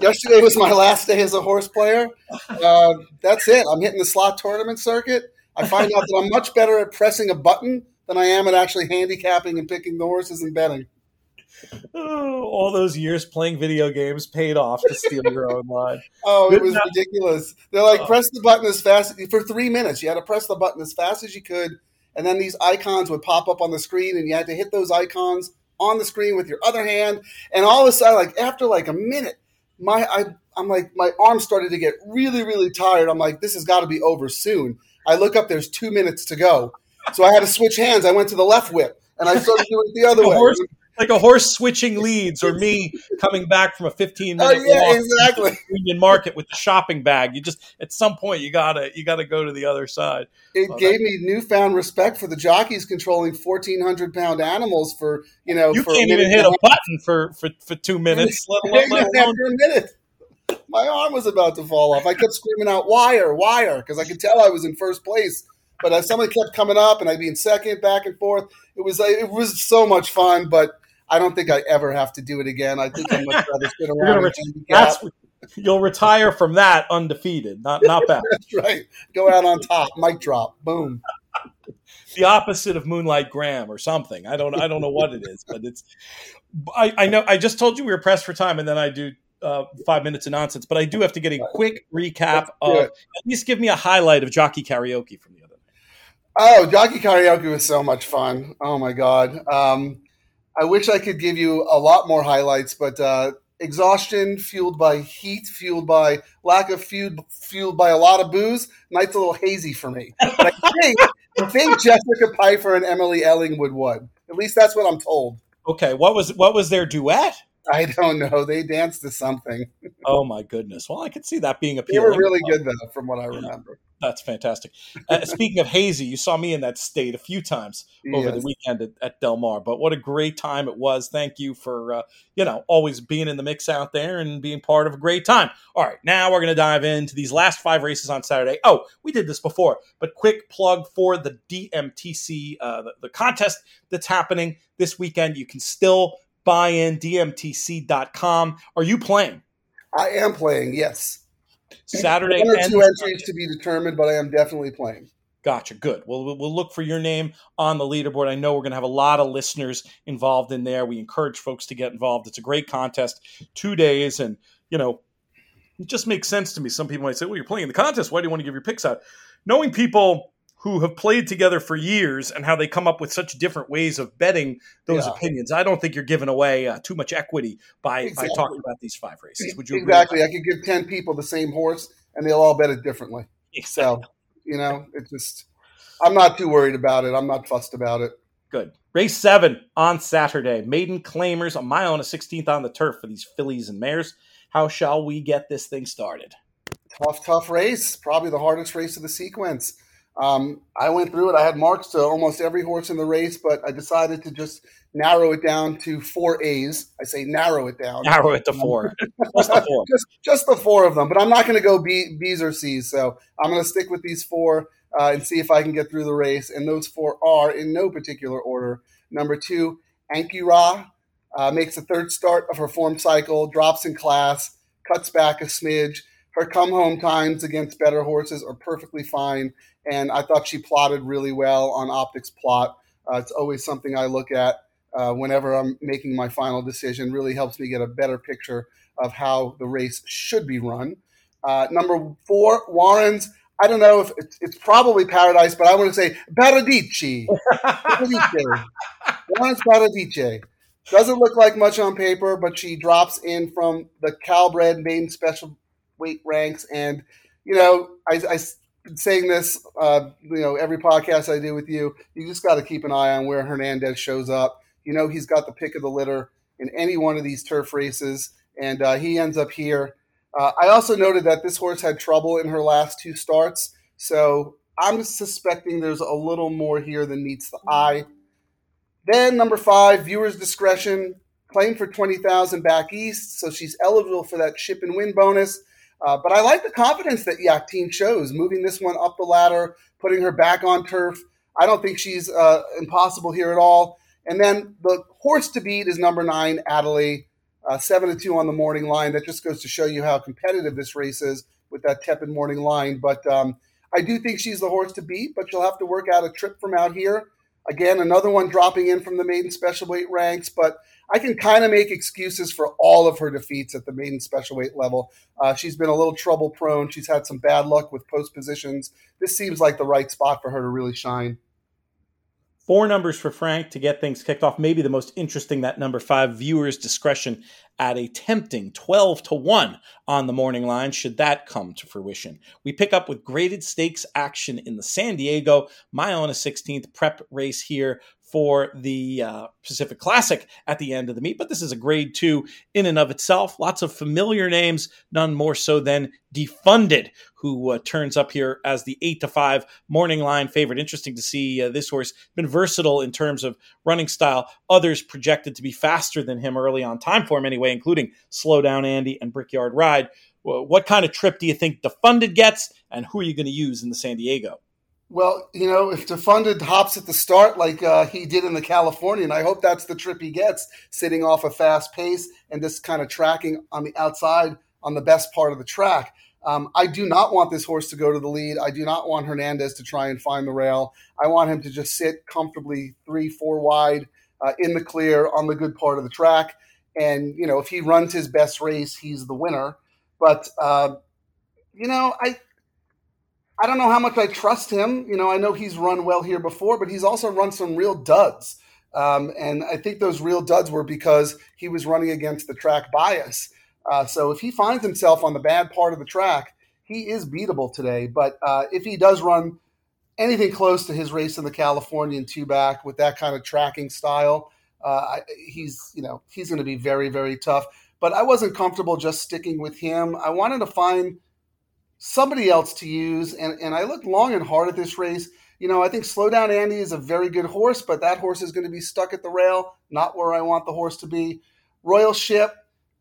yesterday was my last day as a horse player. Uh, that's it. I'm hitting the slot tournament circuit. I find out that I'm much better at pressing a button than I am at actually handicapping and picking the horses and betting. Oh, all those years playing video games paid off to steal your own line. Oh, it was ridiculous. They're like, oh. press the button as fast for three minutes. You had to press the button as fast as you could, and then these icons would pop up on the screen, and you had to hit those icons on the screen with your other hand. And all of a sudden, like after like a minute, my I I'm like my arm started to get really really tired. I'm like this has got to be over soon. I look up. There's two minutes to go, so I had to switch hands. I went to the left whip and I started doing it the other way. Horse, like a horse switching leads, or me coming back from a 15 minute oh, yeah, exactly. Union Market with the shopping bag. You just at some point you gotta you gotta go to the other side. It well, gave me newfound respect for the jockeys controlling 1,400 pound animals for you know. You for can't even hit a button for for for two minutes. let alone, after a minute. My arm was about to fall off. I kept screaming out "wire, wire" because I could tell I was in first place. But as somebody kept coming up, and I'd be in second, back and forth. It was it was so much fun, but I don't think I ever have to do it again. I think I'd much rather sit around. Ret- you'll retire from that undefeated, not not bad. That's right. Go out on top, mic drop, boom. the opposite of Moonlight Graham or something. I don't I don't know what it is, but it's. I, I know. I just told you we were pressed for time, and then I do uh, five minutes of nonsense. But I do have to get a quick recap of at least give me a highlight of jockey karaoke from the other night. Oh, jockey karaoke was so much fun. Oh my god. Um, I wish I could give you a lot more highlights, but uh, exhaustion fueled by heat, fueled by lack of food, fueled by a lot of booze. Night's a little hazy for me. But I think, I think Jessica Pfeiffer and Emily Ellingwood would. At least that's what I'm told. Okay, what was what was their duet? I don't know. They danced to something. oh my goodness! Well, I could see that being appealing. They were really good though, from what I remember. That's fantastic. Uh, speaking of hazy, you saw me in that state a few times over yes. the weekend at, at, Del Mar. But what a great time it was! Thank you for uh, you know always being in the mix out there and being part of a great time. All right, now we're going to dive into these last five races on Saturday. Oh, we did this before, but quick plug for the DMTC, uh, the, the contest that's happening this weekend. You can still buy in dmtc.com. Are you playing? I am playing, yes. Saturday One or two entries to be determined, but I am definitely playing. Gotcha. Good. Well, we'll look for your name on the leaderboard. I know we're going to have a lot of listeners involved in there. We encourage folks to get involved. It's a great contest, two days, and you know, it just makes sense to me. Some people might say, "Well, you're playing the contest. Why do you want to give your picks out?" Knowing people who have played together for years and how they come up with such different ways of betting those yeah. opinions, I don't think you're giving away uh, too much equity by exactly. by talking about these five races. Would you exactly? I could give ten people the same horse, and they'll all bet it differently. Exactly. So, you know, it just, I'm not too worried about it. I'm not fussed about it. Good. Race seven on Saturday. Maiden claimers a mile and a 16th on the turf for these fillies and mares. How shall we get this thing started? Tough, tough race. Probably the hardest race of the sequence. Um, I went through it. I had marks to almost every horse in the race, but I decided to just narrow it down to four A's. I say narrow it down. Narrow it to four. just, the four. just, just, the four of them. But I'm not going to go B, B's or C's. So I'm going to stick with these four uh, and see if I can get through the race. And those four are in no particular order. Number two, Ankura uh, makes the third start of her form cycle, drops in class, cuts back a smidge. Her come home times against better horses are perfectly fine and I thought she plotted really well on Optix Plot. Uh, it's always something I look at uh, whenever I'm making my final decision. Really helps me get a better picture of how the race should be run. Uh, number four, Warren's. I don't know if it's, it's probably Paradise, but I want to say Paradice. Paradice. Warren's Paradice. Doesn't look like much on paper, but she drops in from the Calbred main special weight ranks. And, you know, I, I saying this, uh, you know, every podcast I do with you, you just got to keep an eye on where Hernandez shows up. You know, he's got the pick of the litter in any one of these turf races, and uh, he ends up here. Uh, I also noted that this horse had trouble in her last two starts, so I'm suspecting there's a little more here than meets the eye. Then number five, viewers' discretion, claim for twenty thousand back east, so she's eligible for that ship and win bonus. Uh, but I like the confidence that Yakteen shows, moving this one up the ladder, putting her back on turf. I don't think she's uh, impossible here at all. And then the horse to beat is number nine, Adelaide, uh, seven to two on the morning line. That just goes to show you how competitive this race is with that tepid morning line. But um, I do think she's the horse to beat, but she'll have to work out a trip from out here. Again, another one dropping in from the maiden special weight ranks, but I can kind of make excuses for all of her defeats at the maiden special weight level. Uh, she's been a little trouble prone. She's had some bad luck with post positions. This seems like the right spot for her to really shine. Four numbers for Frank to get things kicked off. Maybe the most interesting, that number five, viewers' discretion at a tempting 12 to 1 on the morning line, should that come to fruition. We pick up with graded stakes action in the San Diego mile and a 16th prep race here for the uh, Pacific Classic at the end of the meet, but this is a grade two in and of itself. Lots of familiar names, none more so than Defunded, who uh, turns up here as the eight to five morning line favorite. Interesting to see uh, this horse been versatile in terms of running style. Others projected to be faster than him early on Timeform anyway, including Slow Down Andy and Brickyard Ride. What kind of trip do you think Defunded gets, and who are you going to use in the San Diego? Well, you know, if Defunded hops at the start like uh, he did in the Californian, I hope that's the trip he gets, sitting off a fast pace and just kind of tracking on the outside on the best part of the track. Um, I do not want this horse to go to the lead. I do not want Hernandez to try and find the rail. I want him to just sit comfortably three, four wide uh, in the clear on the good part of the track. And, you know, if he runs his best race, he's the winner. But, uh, you know, I, I don't know how much I trust him. You know, I know he's run well here before, but he's also run some real duds. Um, and I think those real duds were because he was running against the track bias. Uh, so if he finds himself on the bad part of the track, he is beatable today. But uh, if he does run anything close to his race in the Californian two back with that kind of tracking style, uh, he's you know he's going to be very very tough. But I wasn't comfortable just sticking with him. I wanted to find somebody else to use. And, and I looked long and hard at this race. You know, I think Slow Down Andy is a very good horse, but that horse is going to be stuck at the rail, not where I want the horse to be. Royal Ship,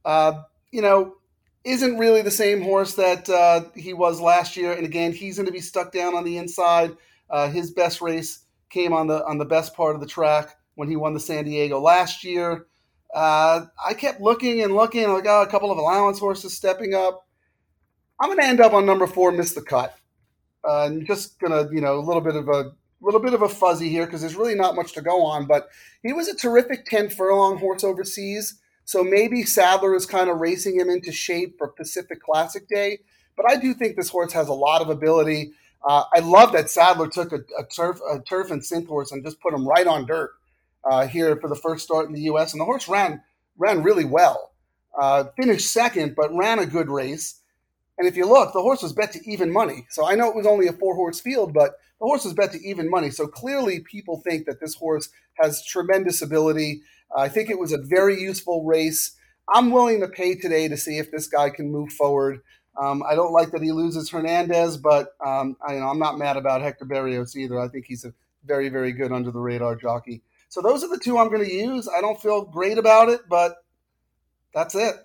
uh, you know, isn't really the same horse that uh, he was last year. And again, he's going to be stuck down on the inside. Uh, his best race came on the on the best part of the track when he won the San Diego last year. Uh, I kept looking and looking. I got a couple of allowance horses stepping up. I'm going to end up on number four, Miss the Cut. Uh, I'm just gonna, you know, a little bit of a little bit of a fuzzy here because there's really not much to go on. But he was a terrific 10 furlong horse overseas. So maybe Sadler is kind of racing him into shape for Pacific Classic Day. But I do think this horse has a lot of ability. Uh, I love that Sadler took a, a, turf, a turf and synth horse and just put him right on dirt uh, here for the first start in the U.S. And the horse ran ran really well. Uh, finished second, but ran a good race. And if you look, the horse was bet to even money. So I know it was only a four horse field, but the horse was bet to even money. So clearly, people think that this horse has tremendous ability. I think it was a very useful race. I'm willing to pay today to see if this guy can move forward. Um, I don't like that he loses Hernandez, but um, I, you know, I'm not mad about Hector Berrios either. I think he's a very, very good under the radar jockey. So those are the two I'm going to use. I don't feel great about it, but that's it.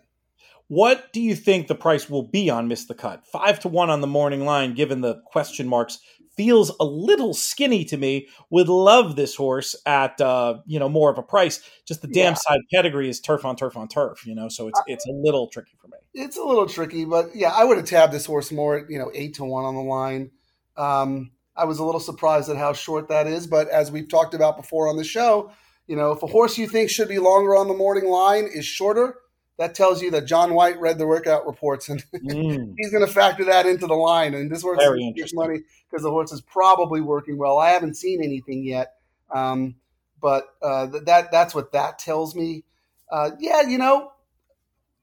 What do you think the price will be on Miss the Cut? Five to one on the morning line, given the question marks, feels a little skinny to me. Would love this horse at uh, you know more of a price. Just the dam yeah. side pedigree is turf on turf on turf, you know, so it's it's a little tricky for me. It's a little tricky, but yeah, I would have tabbed this horse more, you know, eight to one on the line. Um, I was a little surprised at how short that is, but as we've talked about before on the show, you know, if a horse you think should be longer on the morning line is shorter, that tells you that John White read the workout reports and mm. he's going to factor that into the line. And this horse is money because the horse is probably working well. I haven't seen anything yet, um, but uh, that that's what that tells me. Uh, yeah, you know,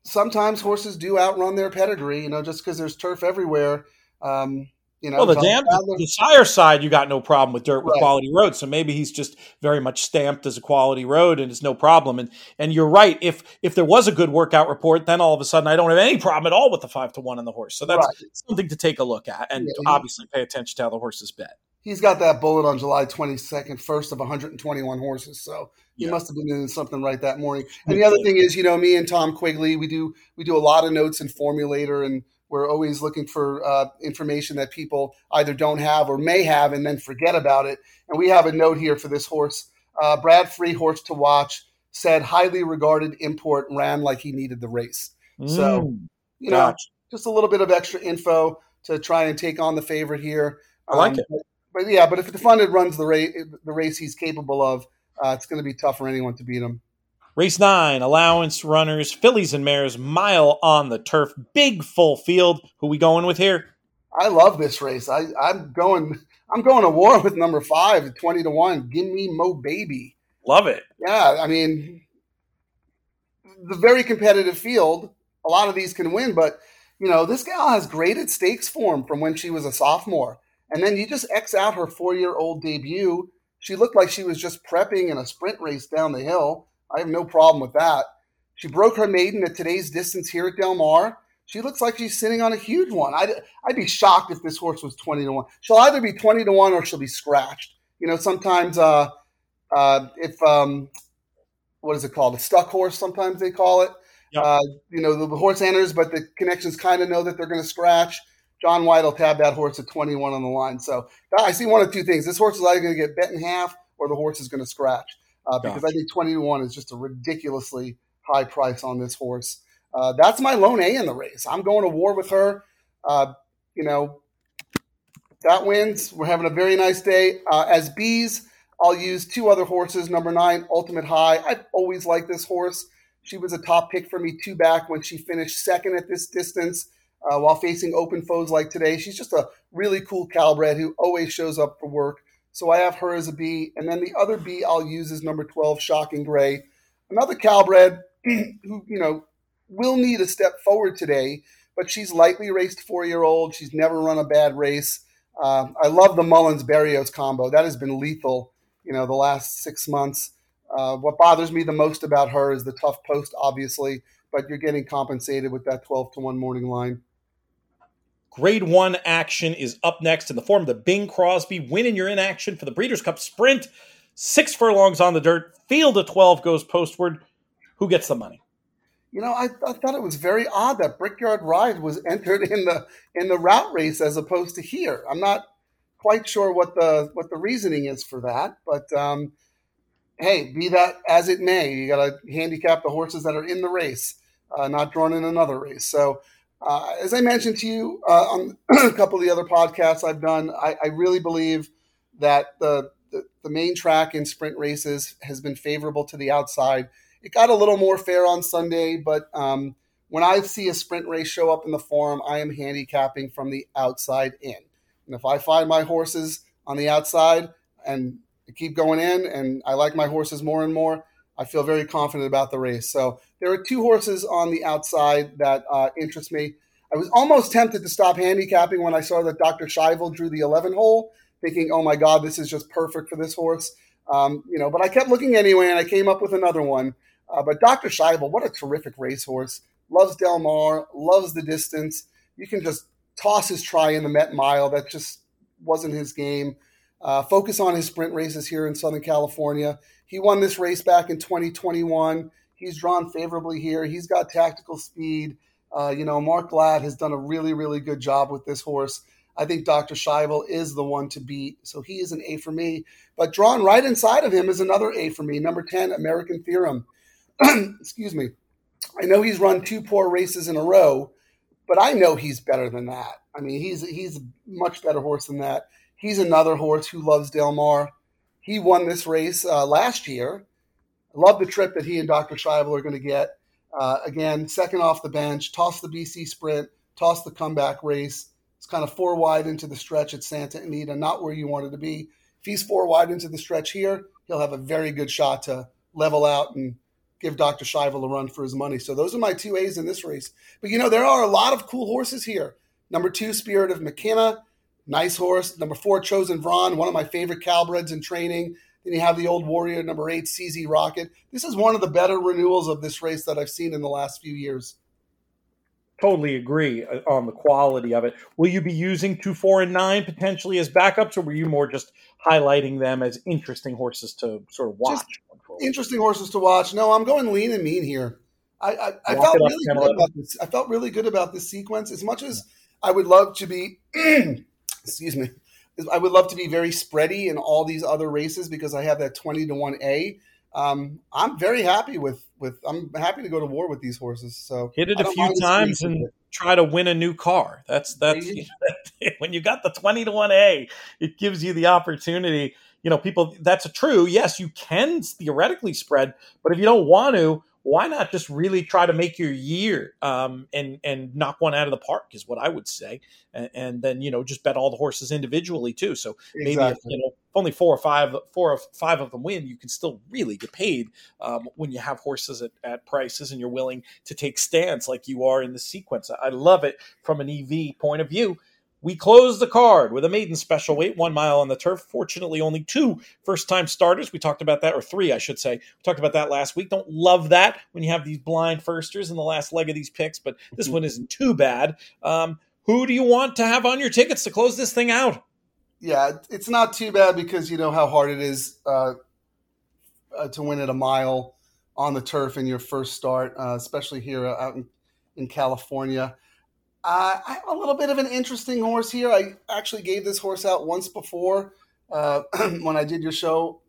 sometimes horses do outrun their pedigree. You know, just because there's turf everywhere. Um, you know, well, the dam the sire side, you got no problem with dirt with right. quality road. So maybe he's just very much stamped as a quality road, and it's no problem. And and you're right. If if there was a good workout report, then all of a sudden I don't have any problem at all with the five to one on the horse. So that's right. something to take a look at, and yeah, obviously pay attention to how the horses is bet. He's got that bullet on July 22nd, first of 121 horses. So he yeah. must have been doing something right that morning. And the other thing is, you know, me and Tom Quigley, we do we do a lot of notes in Formulator and we're always looking for uh, information that people either don't have or may have and then forget about it. And we have a note here for this horse. Uh, Brad Free, horse to watch, said highly regarded import ran like he needed the race. Mm, so, you know, gotcha. just a little bit of extra info to try and take on the favorite here. I like um, it. But, but, yeah, but if Defunded runs the race, the race he's capable of, uh, it's going to be tough for anyone to beat him. Race nine, allowance runners, fillies and mares, mile on the turf, big full field. Who we going with here? I love this race. I, I'm going. I'm going to war with number five, 20 to one. Give me Mo Baby. Love it. Yeah, I mean, the very competitive field. A lot of these can win, but you know this gal has graded stakes form from when she was a sophomore, and then you just X out her four year old debut. She looked like she was just prepping in a sprint race down the hill. I have no problem with that. She broke her maiden at today's distance here at Del Mar. She looks like she's sitting on a huge one. I'd, I'd be shocked if this horse was 20 to 1. She'll either be 20 to 1 or she'll be scratched. You know, sometimes uh, uh, if, um, what is it called? A stuck horse, sometimes they call it. Yep. Uh, you know, the, the, horse enters, but the connections kind of know that they're going to scratch. John White will tab that horse at 21 on the line. So I see one of two things. This horse is either going to get bet in half or the horse is going to scratch uh, because I think 20 to 1 is just a ridiculously high price on this horse. Uh, that's my lone A in the race. I'm going to war with her. Uh, you know, that wins. We're having a very nice day. Uh, as B's, I'll use two other horses. Number nine, Ultimate High. I've always liked this horse. She was a top pick for me two back when she finished second at this distance uh, while facing open foes like today. She's just a really cool Calbred who always shows up for work. So I have her as a B. And then the other B I'll use is number 12, Shocking Gray. Another Calbred who, you know, will need a step forward today, but she's lightly raced four year old. She's never run a bad race. Uh, I love the Mullins Berrios combo. That has been lethal, you know, the last six months. Uh, what bothers me the most about her is the tough post, obviously, but you're getting compensated with that 12 to 1 morning line. Grade one action is up next in the form of the Bing Crosby winning your in action for the Breeders' Cup Sprint. Six furlongs on the dirt. Field of 12 goes postward. Who gets the money? You know, I, I, thought it was very odd that Brickyard Ride was entered in the in the route race as opposed to here. I'm not quite sure what the what the reasoning is for that, but um, hey, be that as it may, you got to handicap the horses that are in the race, uh, not drawn in another race. So Uh, as I mentioned to you uh, on a couple of the other podcasts I've done, I, I really believe that the, the, the main track in sprint races has been favorable to the outside. It got a little more fair on Sunday, but um, when I see a sprint race show up in the forum, I am handicapping from the outside in. And if I find my horses on the outside and keep going in, and I like my horses more and more, I feel very confident about the race. So there are two horses on the outside that uh, interest me. I was almost tempted to stop handicapping when I saw that Dr. Schivel drew the 11 hole, thinking, "Oh my God, this is just perfect for this horse." Um, you know, but I kept looking anyway, and I came up with another one. Uh, but Dr. Schivel, what a terrific racehorse! Loves Del Mar, loves the distance. You can just toss his try in the Met Mile. That just wasn't his game. Uh, focus on his sprint races here in Southern California. He won this race back in 2021. He's drawn favorably here. He's got tactical speed. Uh, you know, Mark Ladd has done a really, really good job with this horse. I think Dr. Schivel is the one to beat. So he is an A for me. But drawn right inside of him is another A for me. Number 10, American Theorem. Excuse me. I know he's run two poor races in a row, but I know he's better than that. I mean, he's he's a much better horse than that. He's another horse who loves Del Mar. He won this race uh, last year. Love the trip that he and Dr. Schivel are going to get. Uh, again, second off the bench, toss the BC sprint, toss the comeback race. It's kind of four wide into the stretch at Santa Anita, not where you wanted to be. If he's four wide into the stretch here, he'll have a very good shot to level out and give Dr. Schivel a run for his money. So those are my two A's in this race. But you know, there are a lot of cool horses here. Number two, Spirit of McKenna, nice horse. Number four, Chosen Vron, one of my favorite Calbreds in training. Then you have the old warrior, number eight, CZ Rocket. This is one of the better renewals of this race that I've seen in the last few years. Totally agree uh, on the quality of it. Will you be using two, four, and nine potentially as backups, or were you more just highlighting them as interesting horses to sort of watch? Just interesting horses to watch. No, I'm going lean and mean here. I, I, I felt really good about this. I felt really good about this sequence. As much as I would love to be, excuse me, I would love to be very spready in all these other races because I have that twenty to one A. Um, I'm very happy with with. I'm happy to go to war with these horses. So hit it a few times and try to win a new car. That's that's you know, when you got the twenty to one A, it gives you the opportunity you know, people, that's true. Yes, you can theoretically spread, but if you don't want to, why not just really try to make your year um, and and knock one out of the park is what I would say, and, and then you know just bet all the horses individually too. So maybe exactly. if, you know if only four or five four or five of them win, you can still really get paid um, when you have horses at, at prices and you're willing to take stands like you are in the sequence. I love it from an EV point of view. We close the card with a maiden special weight, one mile on the turf. Fortunately, only two first time starters. We talked about that, or three, I should say. We talked about that last week. Don't love that when you have these blind firsters in the last leg of these picks, but this one isn't too bad. Um, who do you want to have on your tickets to close this thing out? Yeah, it's not too bad because you know how hard it is uh, uh, to win at a mile on the turf in your first start, uh, especially here out in, in California. Uh, I have a little bit of an interesting horse here. I actually gave this horse out once before uh, when I did your show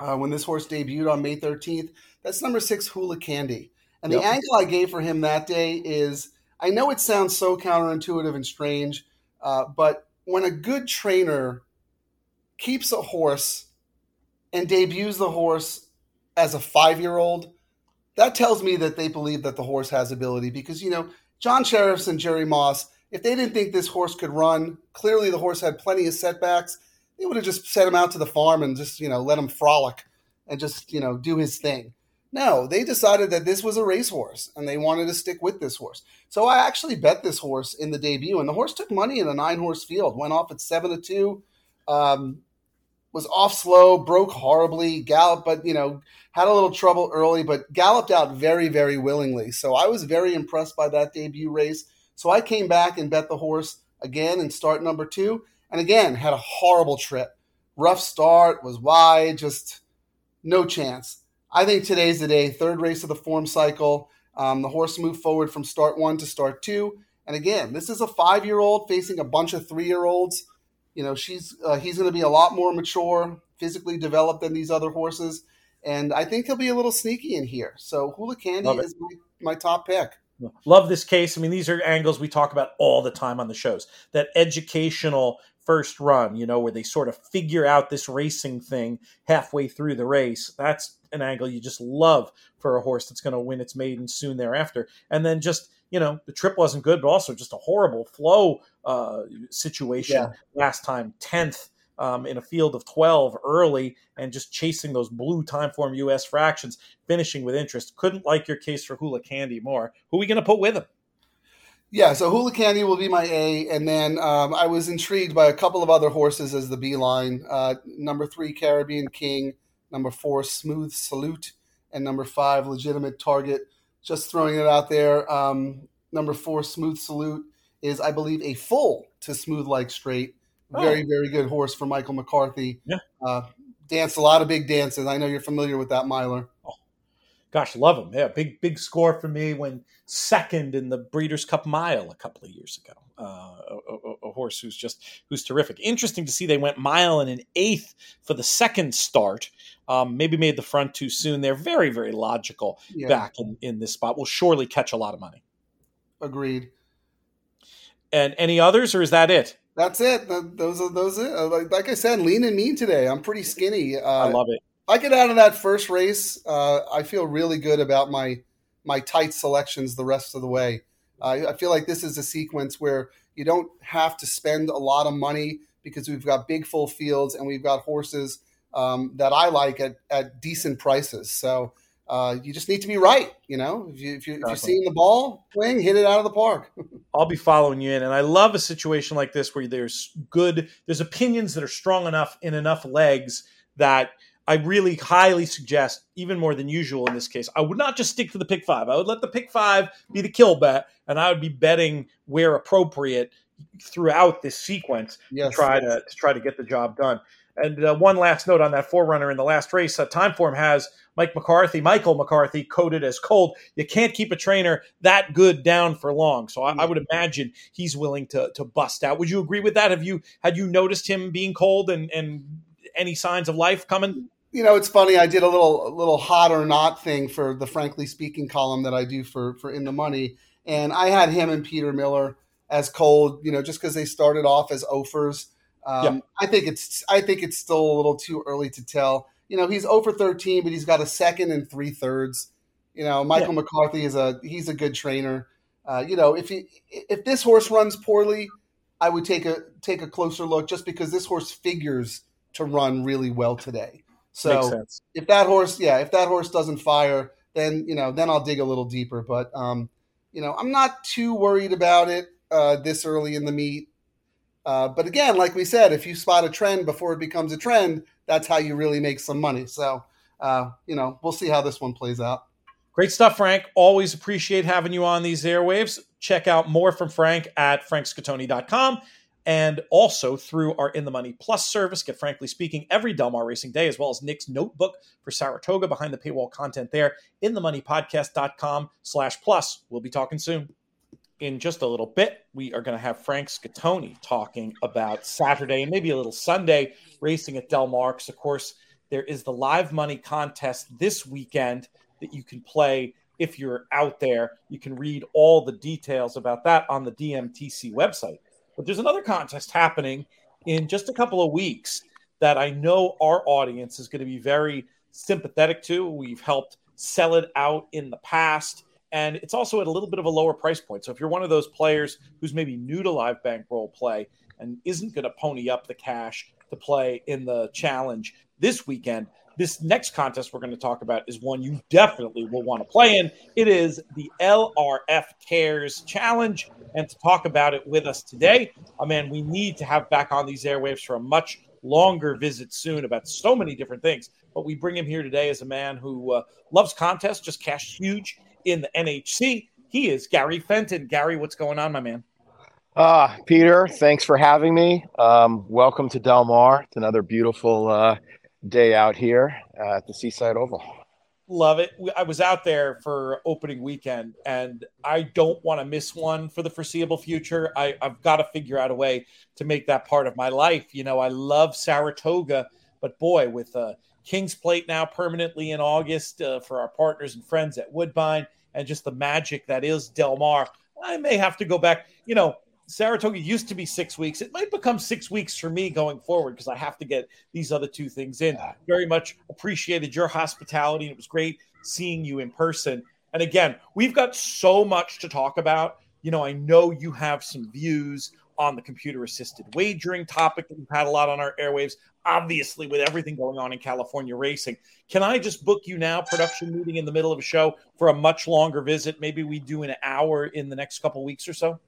uh, when this horse debuted on May 13th. That's number six, Hula Candy. And yep. the angle I gave for him that day is I know it sounds so counterintuitive and strange, uh, but when a good trainer keeps a horse and debuts the horse as a five year old, that tells me that they believe that the horse has ability because, you know, John Shirreffs and Jerry Moss, if they didn't think this horse could run, clearly the horse had plenty of setbacks. They would have just sent him out to the farm and just, you know, let him frolic and just, you know, do his thing. No, they decided that this was a racehorse and they wanted to stick with this horse. So I actually bet this horse in the debut, and the horse took money in a nine horse field, went off at seven to two. Um, was off slow, broke horribly, galloped, but you know, had a little trouble early, but galloped out very, very willingly. So I was very impressed by that debut race. So I came back and bet the horse again in start number two, and again had a horrible trip. Rough start, was wide, just no chance. I think today's the day. Third race of the form cycle. Um, the horse moved forward from start one to start two. And again, this is a five year old facing a bunch of three year olds. You know, she's uh, he's going to be a lot more mature, physically developed than these other horses, and I think he'll be a little sneaky in here. So Hula Candy is my, my top pick. Love this case. I mean, these are angles we talk about all the time on the shows. That educational first run, you know, where they sort of figure out this racing thing halfway through the race. That's an angle you just love for a horse that's going to win its maiden soon thereafter. And then just, you know, the trip wasn't good, but also just a horrible flow uh, situation yeah. last time. 10th um, in a field of 12 early and just chasing those blue Timeform US fractions, finishing with interest. Couldn't like your case for Hula Candy more. Who are we going to put with him? Yeah, so Hula Candy will be my A, and then um, I was intrigued by a couple of other horses as the B line. Uh, number three, Caribbean King. Number four, Smooth Salute, and number five, Legitimate Target. Just throwing it out there. Um, number four, Smooth Salute, is I believe a full to Smooth Like Strait. Oh. Very, very good horse for Michael McCarthy. Yeah. Uh, danced a lot of big dances. I know you're familiar with that miler. Oh, gosh, love him. Yeah, big, big score for me when second in the Breeders' Cup Mile a couple of years ago. Uh, a, a, a, horse who's just who's terrific. Interesting to see they went mile and an eighth for the second start. Um, maybe made the front too soon. They're very, very logical yeah. back in, in this spot. Will surely catch a lot of money. Agreed. And any others, or is that it? That's it. Those are those. Are, uh, like, like I said, lean and mean today. I'm pretty skinny. Uh, I love it. I get out of that first race. Uh, I feel really good about my my tight selections the rest of the way. Uh, I feel like this is a sequence where you don't have to spend a lot of money because we've got big full fields and we've got horses um, that I like at, at decent prices. So uh, you just need to be right. You know, if, you, if, you, if you're seeing the ball swing, hit it out of the park. I'll be following you in, and I love a situation like this where there's good, there's opinions that are strong enough in enough legs that I really highly suggest, even more than usual in this case, I would not just stick to the pick five. I would let the pick five be the kill bet, and I would be betting where appropriate throughout this sequence yes, to try to, to try to get the job done. And uh, one last note on that forerunner in the last race, uh, Timeform has Mike McCarthy, Michael McCarthy, coded as cold. You can't keep a trainer that good down for long. So I, I, would imagine he's willing to to bust out. Would you agree with that? Have you had you noticed him being cold and and any signs of life coming? You know, it's funny. I did a little a little hot or not thing for the frankly speaking column that I do for for in the money, and I had him and Peter Miller as cold. You know, just because they started off as offers. Um, yeah. I think it's I think it's still a little too early to tell. You know, he's over 13, but he's got a second and three thirds. You know, Michael yeah. McCarthy is a he's a good trainer. Uh, you know, if he if this horse runs poorly, I would take a take a closer look just because this horse figures to run really well today. So if that horse, yeah, if that horse doesn't fire, then you know, then I'll dig a little deeper. But um, you know, I'm not too worried about it uh, this early in the meet. Uh, but again, like we said, if you spot a trend before it becomes a trend, that's how you really make some money. So, uh, you know, we'll see how this one plays out. Great stuff, Frank. Always appreciate having you on these airwaves. Check out more from Frank at frankscatoni.com and also through our In the Money Plus service. Get Frankly Speaking every Del Mar Racing Day, as well as Nick's notebook for Saratoga behind the paywall content there. In the moneypodcast.com slash plus. We'll be talking soon in just a little bit, we are going to have Frank Scatoni talking about Saturday and maybe a little Sunday racing at Del Mar. Because, of course, there is the live money contest this weekend that you can play if you're out there. You can read all the details about that on the DMTC website. But there's another contest happening in just a couple of weeks that I know our audience is going to be very sympathetic to. We've helped sell it out in the past and it's also at a little bit of a lower price point. So if you're one of those players who's maybe new to live bankroll play and isn't going to pony up the cash to play in the challenge this weekend, this next contest we're going to talk about is one you definitely will want to play in. It is the LRF Cares Challenge. And to talk about it with us today, I mean, we need to have back on these airwaves for a much longer visit soon about so many different things. But we bring him here today as a man who uh, loves contests, just cashed huge in the NHC. He is Gary Fenton. Gary, what's going on, my man? Uh, Peter, thanks for having me. Um, welcome to Del Mar. It's another beautiful uh, day out here uh, at the Seaside Oval. Love it. I was out there for opening weekend, and I don't want to miss one for the foreseeable future. I, I've got to figure out a way to make that part of my life. You know, I love Saratoga, but boy, with uh, King's Plate now permanently in August uh, for our partners and friends at Woodbine. And just the magic that is Del Mar. I may have to go back. You know, Saratoga used to be six weeks. It might become six weeks for me going forward because I have to get these other two things in. Very much appreciated your hospitality. It was great seeing you in person. And again, we've got so much to talk about. You know, I know you have some views on the computer assisted wagering topic that we've had a lot on our airwaves, obviously, with everything going on in California racing. Can I just book you now, production meeting in the middle of a show for a much longer visit? Maybe we do an hour in the next couple weeks or so?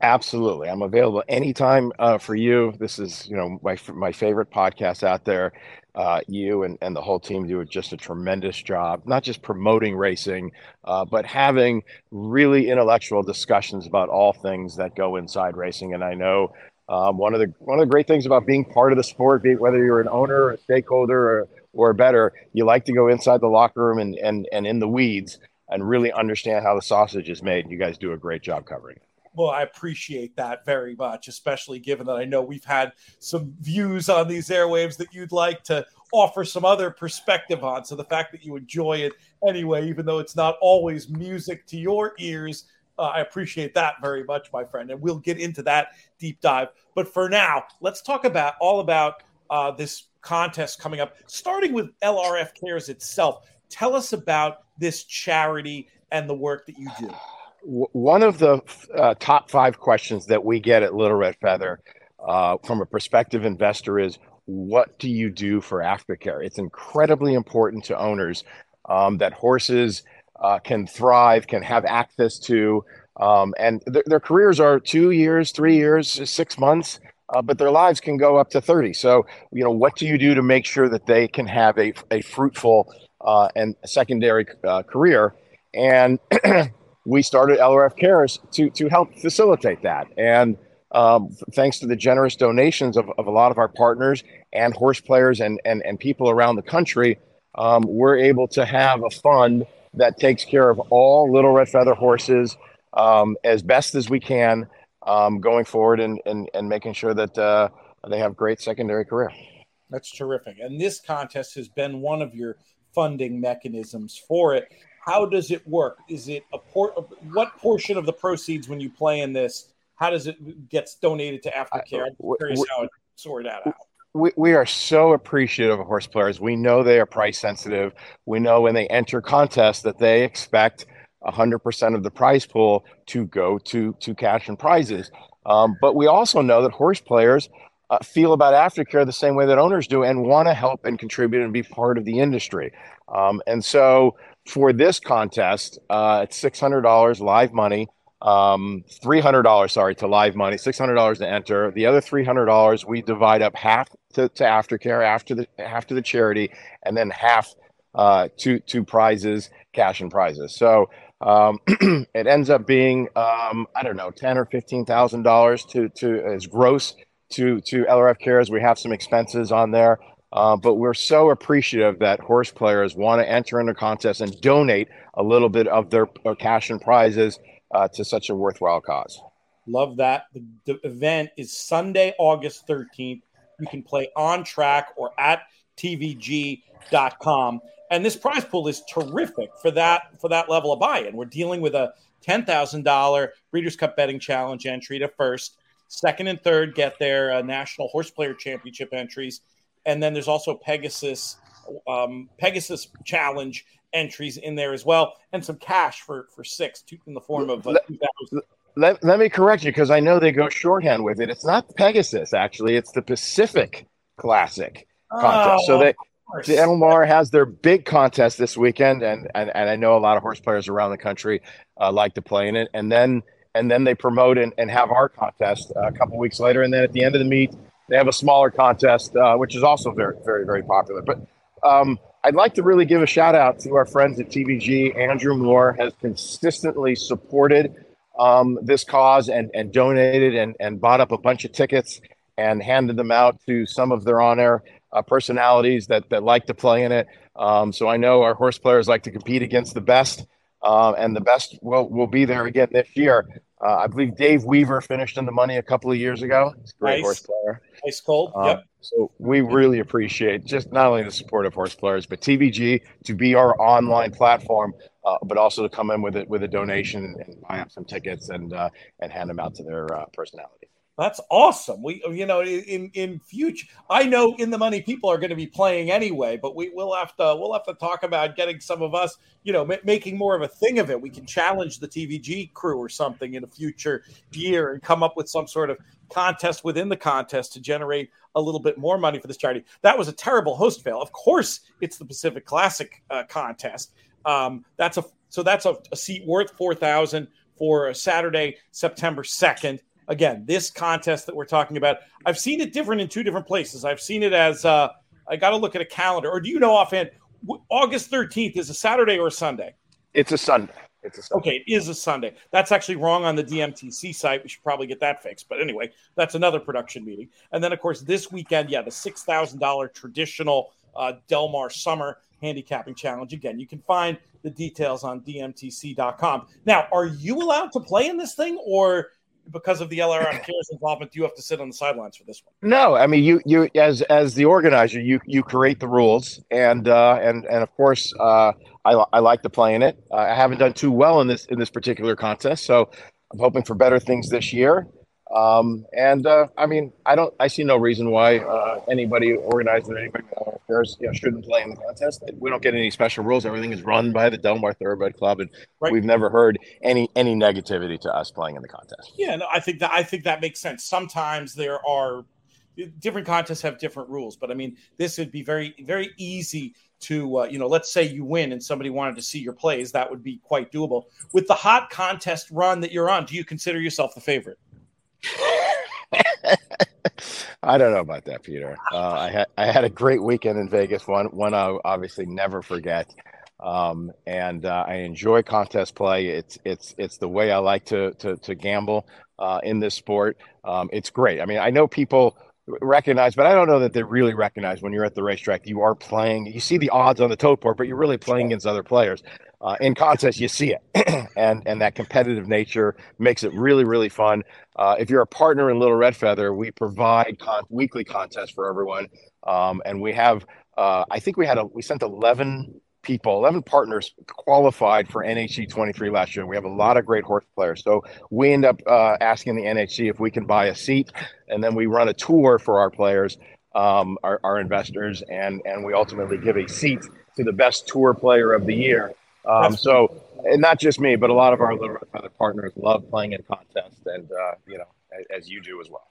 Absolutely, I'm available anytime uh, for you. This is, you know, my my favorite podcast out there. Uh, you and, and the whole team do just a tremendous job, not just promoting racing, uh, but having really intellectual discussions about all things that go inside racing. And I know um, one of the one of the great things about being part of the sport, be whether you're an owner, a stakeholder, or, or better, you like to go inside the locker room and, and and in the weeds and really understand how the sausage is made. You guys do a great job covering it. Well, I appreciate that very much, especially given that I know we've had some views on these airwaves that you'd like to offer some other perspective on. So the fact that you enjoy it anyway, even though it's not always music to your ears, uh, I appreciate that very much, my friend. And we'll get into that deep dive. But for now, let's talk about all about uh, this contest coming up, starting with LRF Cares itself. Tell us about this charity and the work that you do one of the uh, top five questions that we get at Little Red Feather uh, from a prospective investor is what do you do for aftercare? It's incredibly important to owners um, that horses uh, can thrive, can have access to, um, and th- their careers are two years, three years, six months. Uh, but their lives can go up to 30. So, you know, what do you do to make sure that they can have a, a fruitful uh, and secondary uh, career? And we started LRF Cares to to help facilitate that. And um, thanks to the generous donations of, of a lot of our partners and horse players and and, and people around the country, um, we're able to have a fund that takes care of all Little Red Feather horses um, as best as we can um, going forward and, and and making sure that uh, they have great secondary career. That's terrific. And this contest has been one of your funding mechanisms for it how does it work? Is it a port? What portion of the proceeds when you play in this? How does it gets donated to aftercare? I'm curious how it sort that out. We, we are so appreciative of horse players. We know they are price sensitive. We know when they enter contests that they expect 100% of the prize pool to go to to cash and prizes. Um, but we also know that horse players uh, feel about aftercare the same way that owners do and want to help and contribute and be part of the industry. Um, and so for this contest, uh, it's six hundred dollars live money. Um, three hundred dollars, sorry, to live money. Six hundred dollars to enter. The other three hundred dollars we divide up half to, to aftercare after the to the charity, and then half uh, to to prizes, cash and prizes. So um, it ends up being um, I don't know ten or fifteen thousand dollars to to as gross to to LRF Cares. We have some expenses on there. Uh, but we're so appreciative that horse players want to enter into contests and donate a little bit of their uh, cash and prizes uh, to such a worthwhile cause. Love that. The, event is Sunday, August 13th. You can play on track or at tvg.com. And this prize pool is terrific for that for that level of buy-in. We're dealing with a $10,000 Breeders' Cup betting challenge entry to first. Second and third get their uh, National Horse Player Championship entries and then there's also Pegasus um, Pegasus Challenge entries in there as well, and some cash for for six in the form of. Uh, let, let, let me correct you because I know they go shorthand with it. It's not Pegasus actually; it's the Pacific Classic contest. Oh, so they. Mar has their big contest this weekend, and, and and I know a lot of horse players around the country uh, like to play in it. And then and then they promote and, and have our contest uh, a couple weeks later. And then at the end of the meet, they have a smaller contest, uh, which is also very, very, very popular. But um, I'd like to really give a shout out to our friends at TVG. Andrew Moore has consistently supported um, this cause and, and donated and, and bought up a bunch of tickets and handed them out to some of their on air uh, personalities that, that like to play in it. Um, so I know our horse players like to compete against the best, uh, and the best will, will be there again this year. Uh, I believe Dave Weaver finished in the money a couple of years ago. He's a great nice. horse player. Ice cold. Yep. So we really appreciate just not only the support of horse players, but TVG to be our online platform, uh, but also to come in with it with a donation and buy up some tickets and uh, and hand them out to their uh, personality. That's awesome. We, you know, in in future, I know in the money people are going to be playing anyway, but we will have to we'll have to talk about getting some of us, you know, m- making more of a thing of it. We can challenge the TVG crew or something in a future year and come up with some sort of contest within the contest to generate a little bit more money for this charity. That was a terrible host fail. Of course, it's the Pacific Classic uh, contest. Um, that's a so that's a, a seat worth four thousand for a Saturday, September second again, this contest that we're talking about, I've seen it different in two different places. I've seen it as uh, I got to look at a calendar, or do you know offhand? August 13th is a Saturday or a Sunday? It's a Sunday. It's a Sunday. Okay, it is a Sunday. That's actually wrong on the DMTC site. We should probably get that fixed. But anyway, that's another production meeting. And then, of course, this weekend, yeah, the $6,000 traditional uh, Del Mar Summer Handicapping Challenge. Again, you can find the details on DMTC.com. Now, are you allowed to play in this thing, or because of the LRF Cares involvement, you have to sit on the sidelines for this one. No, I mean you you as as the organizer, you you create the rules, and uh, and and of course, uh, I I like to play in it. Uh, I haven't done too well in this in this particular contest, so I'm hoping for better things this year. Um, and uh, I mean, I don't, I see no reason why uh, anybody organizing anything affairs you know, shouldn't play in the contest. We don't get any special rules. Everything is run by the Del Mar Thoroughbred Club, and right. we've never heard any any negativity to us playing in the contest. Yeah, no, I think that I think that makes sense. Sometimes there are different contests have different rules, but I mean, this would be very very easy to uh, you know let's say you win and somebody wanted to see your plays that would be quite doable with the hot contest run that you're on do you consider yourself the favorite I don't know about that, Peter. Uh, I had I had a great weekend in Vegas. One one I'll obviously never forget. Um, and uh, I enjoy contest play. It's it's it's the way I like to to, to gamble uh, in this sport. Um, it's great. I mean, I know people recognize, but I don't know that they really recognize when you're at the racetrack. You are playing. You see the odds on the tote board, but you're really playing against other players. Uh, in contests, you see it, and and that competitive nature makes it really really fun. Uh, if you're a partner in Little Red Feather, we provide con- weekly contests for everyone, um, and we have. Uh, I think we had a we sent 11 people, 11 partners qualified for NHC 23 last year. We have a lot of great horse players. So we end up uh, asking the NHC if we can buy a seat, and then we run a tour for our players, um, our, our, investors, and, and we ultimately give a seat to the best tour player of the year. Um, so, and not just me, but a lot of our other partners love playing in contests, and uh, you know, as, as you do as well.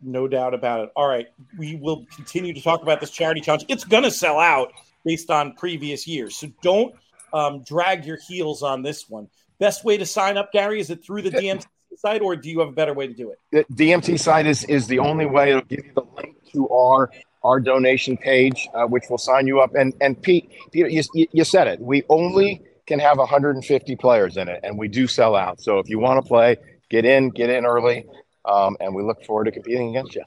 No doubt about it. All right, we will continue to talk about this charity challenge. It's going to sell out based on previous years. So don't um, drag your heels on this one. Best way to sign up, Gary, is it through the DMT site, or do you have a better way to do it? The DMT site is is the only way. It'll give you the link to our our donation page, uh, which will sign you up. And and Pete, Peter, you, you said it. We only can have 150 players in it, and we do sell out. So if you want to play, get in, get in early, um, and we look forward to competing against you.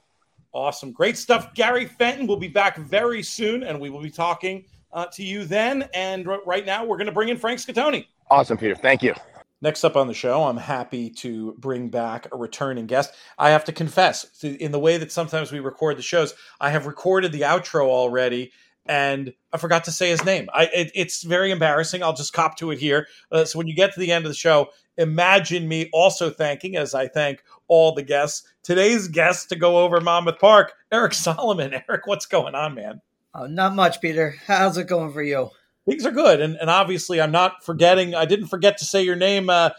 Awesome. Great stuff. Gary Fenton will be back very soon, and we will be talking uh, to you then. And r- right now, we're going to bring in Frank Scatoni. Awesome, Peter. Thank you. Next up on the show, I'm happy to bring back a returning guest. I have to confess, in the way that sometimes we record the shows, I have recorded the outro already and I forgot to say his name. I, it, it's very embarrassing. I'll just cop to it here. Uh, so when you get to the end of the show, imagine me also thanking, as I thank all the guests, today's guest to go over Monmouth Park, Eric Solomon. Eric, what's going on, man? Oh, not much, Peter. How's it going for you? Things are good, and, and obviously, I'm not forgetting. I didn't forget to say your name uh,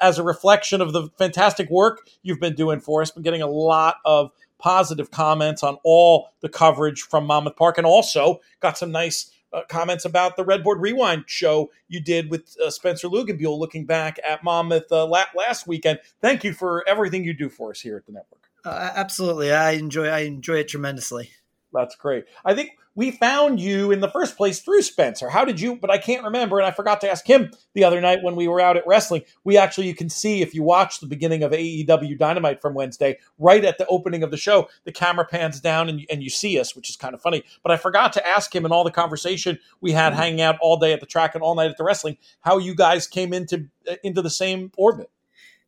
as a reflection of the fantastic work you've been doing for us. Been getting a lot of positive comments on all the coverage from Monmouth Park, and also got some nice uh, comments about the Redboard Rewind show you did with uh, Spencer Luginbuehl, looking back at Monmouth uh, la- last weekend. Thank you for everything you do for us here at the network. Uh, absolutely, I enjoy I enjoy it tremendously. That's great. I think we found you in the first place through Spencer. How did you? But I can't remember, and I forgot to ask him the other night when we were out at wrestling. We actually, you can see if you watch the beginning of AEW Dynamite from Wednesday, right at the opening of the show, the camera pans down and, and you see us, which is kind of funny. But I forgot to ask him in all the conversation we had mm-hmm. hanging out all day at the track and all night at the wrestling, how you guys came into into the same orbit.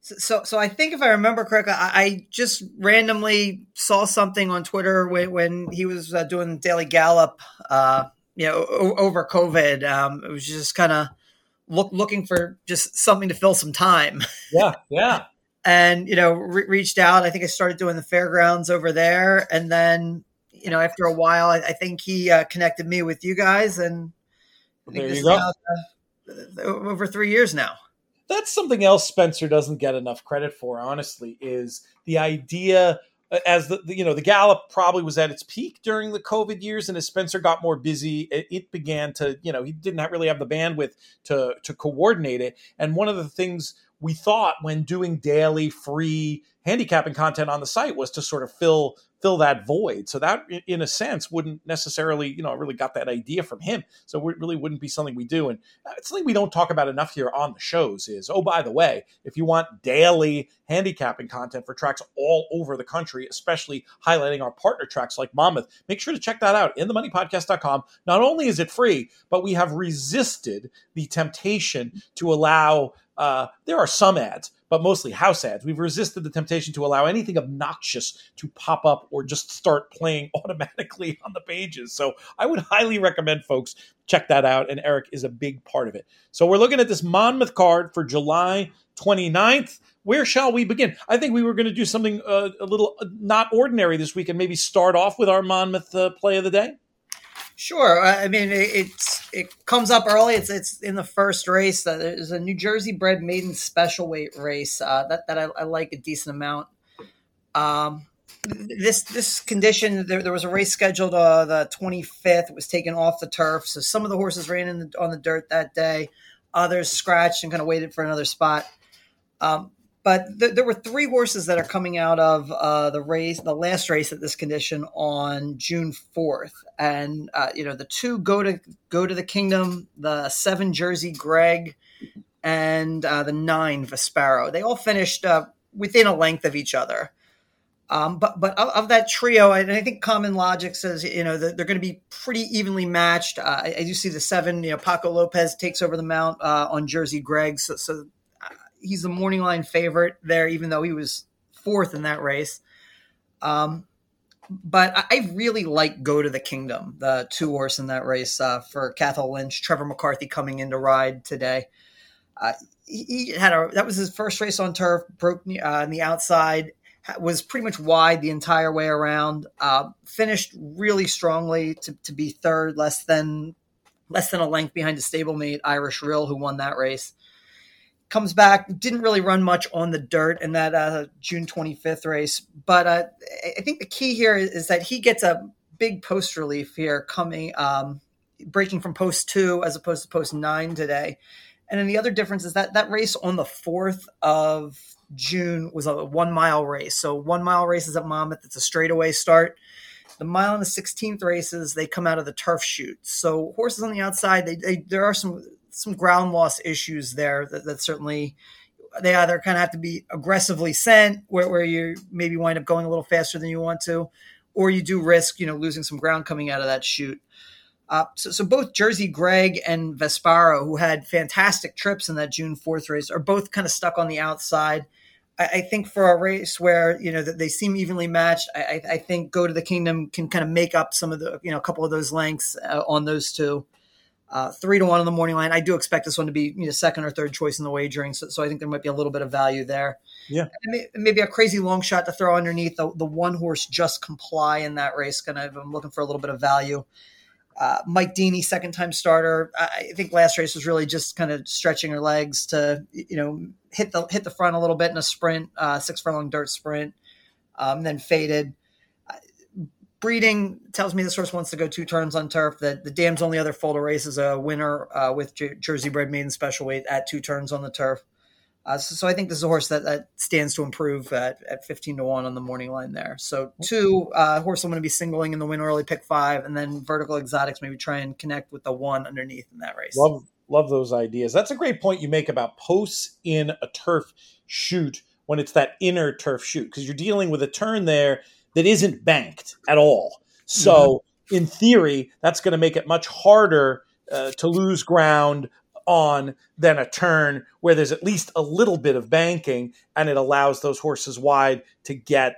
So, so I think if I remember correctly, I, I just randomly saw something on Twitter when, when he was uh, doing Daily Gallop, uh, you know, o- over COVID. Um, it was just kind of look, looking for just something to fill some time. Yeah, yeah. and you know, re- reached out. I think I started doing the fairgrounds over there, and then you know, after a while, I, I think he uh, connected me with you guys, and There you go. now, uh, over three years now. That's something else Spencer doesn't get enough credit for. Honestly, is the idea uh, as the, you know the Gallup probably was at its peak during the COVID years, and as Spencer got more busy, it, it began to you know he didn't really have the bandwidth to to coordinate it. And one of the things we thought when doing daily free handicapping content on the site was to sort of fill fill that void. So that, in a sense, wouldn't necessarily, you know, I really got that idea from him. So it really wouldn't be something we do. And uh, it's something we don't talk about enough here on the shows. Is oh, by the way, if you want daily handicapping content for tracks all over the country, especially highlighting our partner tracks like Monmouth, make sure to check that out in themoneypodcast.com. Not only is it free, but we have resisted the temptation to allow. Uh, there are some ads, but mostly house ads. We've resisted the temptation to allow anything obnoxious to pop up or just start playing automatically on the pages. So I would highly recommend folks check that out. And Eric is a big part of it. So we're looking at this Monmouth card for July 29th. Where shall we begin? I think we were going to do something uh, a little uh, not ordinary this week and maybe start off with our Monmouth uh, play of the day. Sure. I mean, it, it's it comes up early. It's it's in the first race. Uh, there's a New Jersey bred maiden special weight race uh, that that I, I like a decent amount. Um, this this condition there, there was a race scheduled uh, the 25th. It was taken off the turf, so some of the horses ran in the, on the dirt that day. Others scratched and kind of waited for another spot. Um, but th- there were three horses that are coming out of uh, the race, the last race at this condition on June fourth, and uh, you know the two go to go to the kingdom, the seven Jersey Greg, and uh, the nine Vesparo. They all finished uh, within a length of each other. Um, but but of, of that trio, I think Common Logic says you know they're going to be pretty evenly matched. Uh, I, I do see the seven. You know, Paco Lopez takes over the mount uh, on Jersey Greg, so, so he's the morning line favorite there, even though he was fourth in that race. Um, but I, really like Go to the Kingdom, the two horse in that race uh, for Cathal Lynch, Trevor McCarthy coming in to ride today. Uh, he, had a that was his first race on turf, broke uh, on the outside, was pretty much wide the entire way around. Uh, finished really strongly to, to be third, less than less than a length behind a stablemate Irish Real who won that race comes back didn't really run much on the dirt in that uh, june 25th race but uh, i think the key here is, is that he gets a big post relief here coming um, breaking from post two as opposed to post nine today. And then the other difference is that that race on the 4th of june was a one mile race. So one mile races at monmouth it's a straightaway start. The mile and the 16th races they come out of the turf chute. So horses on the outside they, they there are some some ground loss issues there that, that certainly they either kind of have to be aggressively sent where, where you maybe wind up going a little faster than you want to or you do risk you know losing some ground coming out of that chute uh, so, so both Jersey Greg and Vesparo, who had fantastic trips in that June 4th race, are both kind of stuck on the outside. I, I think for a race where you know that they seem evenly matched, I, I think Go to the Kingdom can kind of make up some of the you know a couple of those lengths uh, on those two. Uh, three to one on the morning line. I do expect this one to be you know, second or third choice in the wagering, so, so I think there might be a little bit of value there. Yeah, may, maybe a crazy long shot to throw underneath the, the one horse just comply in that race. Kind of, I'm looking for a little bit of value. Uh, Mike Deeney, second time starter. I think last race was really just kind of stretching her legs to you know hit the hit the front a little bit in a sprint, uh, six furlong dirt sprint, um, then faded breeding tells me this horse wants to go two turns on turf. That the dam's only other foal to race is a winner uh, with Jersey bred maiden special weight at two turns on the turf. Uh, so, so, I think this is a horse that, that stands to improve at, at 15 to 1 on the morning line there. So, two, uh, horse I'm going to be singling in the win early pick five, and then vertical exotics maybe try and connect with the one underneath in that race. Love, love those ideas. That's a great point you make about posts in a turf chute when it's that inner turf chute, because you're dealing with a turn there that isn't banked at all. So, mm-hmm. in theory, that's going to make it much harder uh, to lose ground on than a turn where there's at least a little bit of banking and it allows those horses wide to get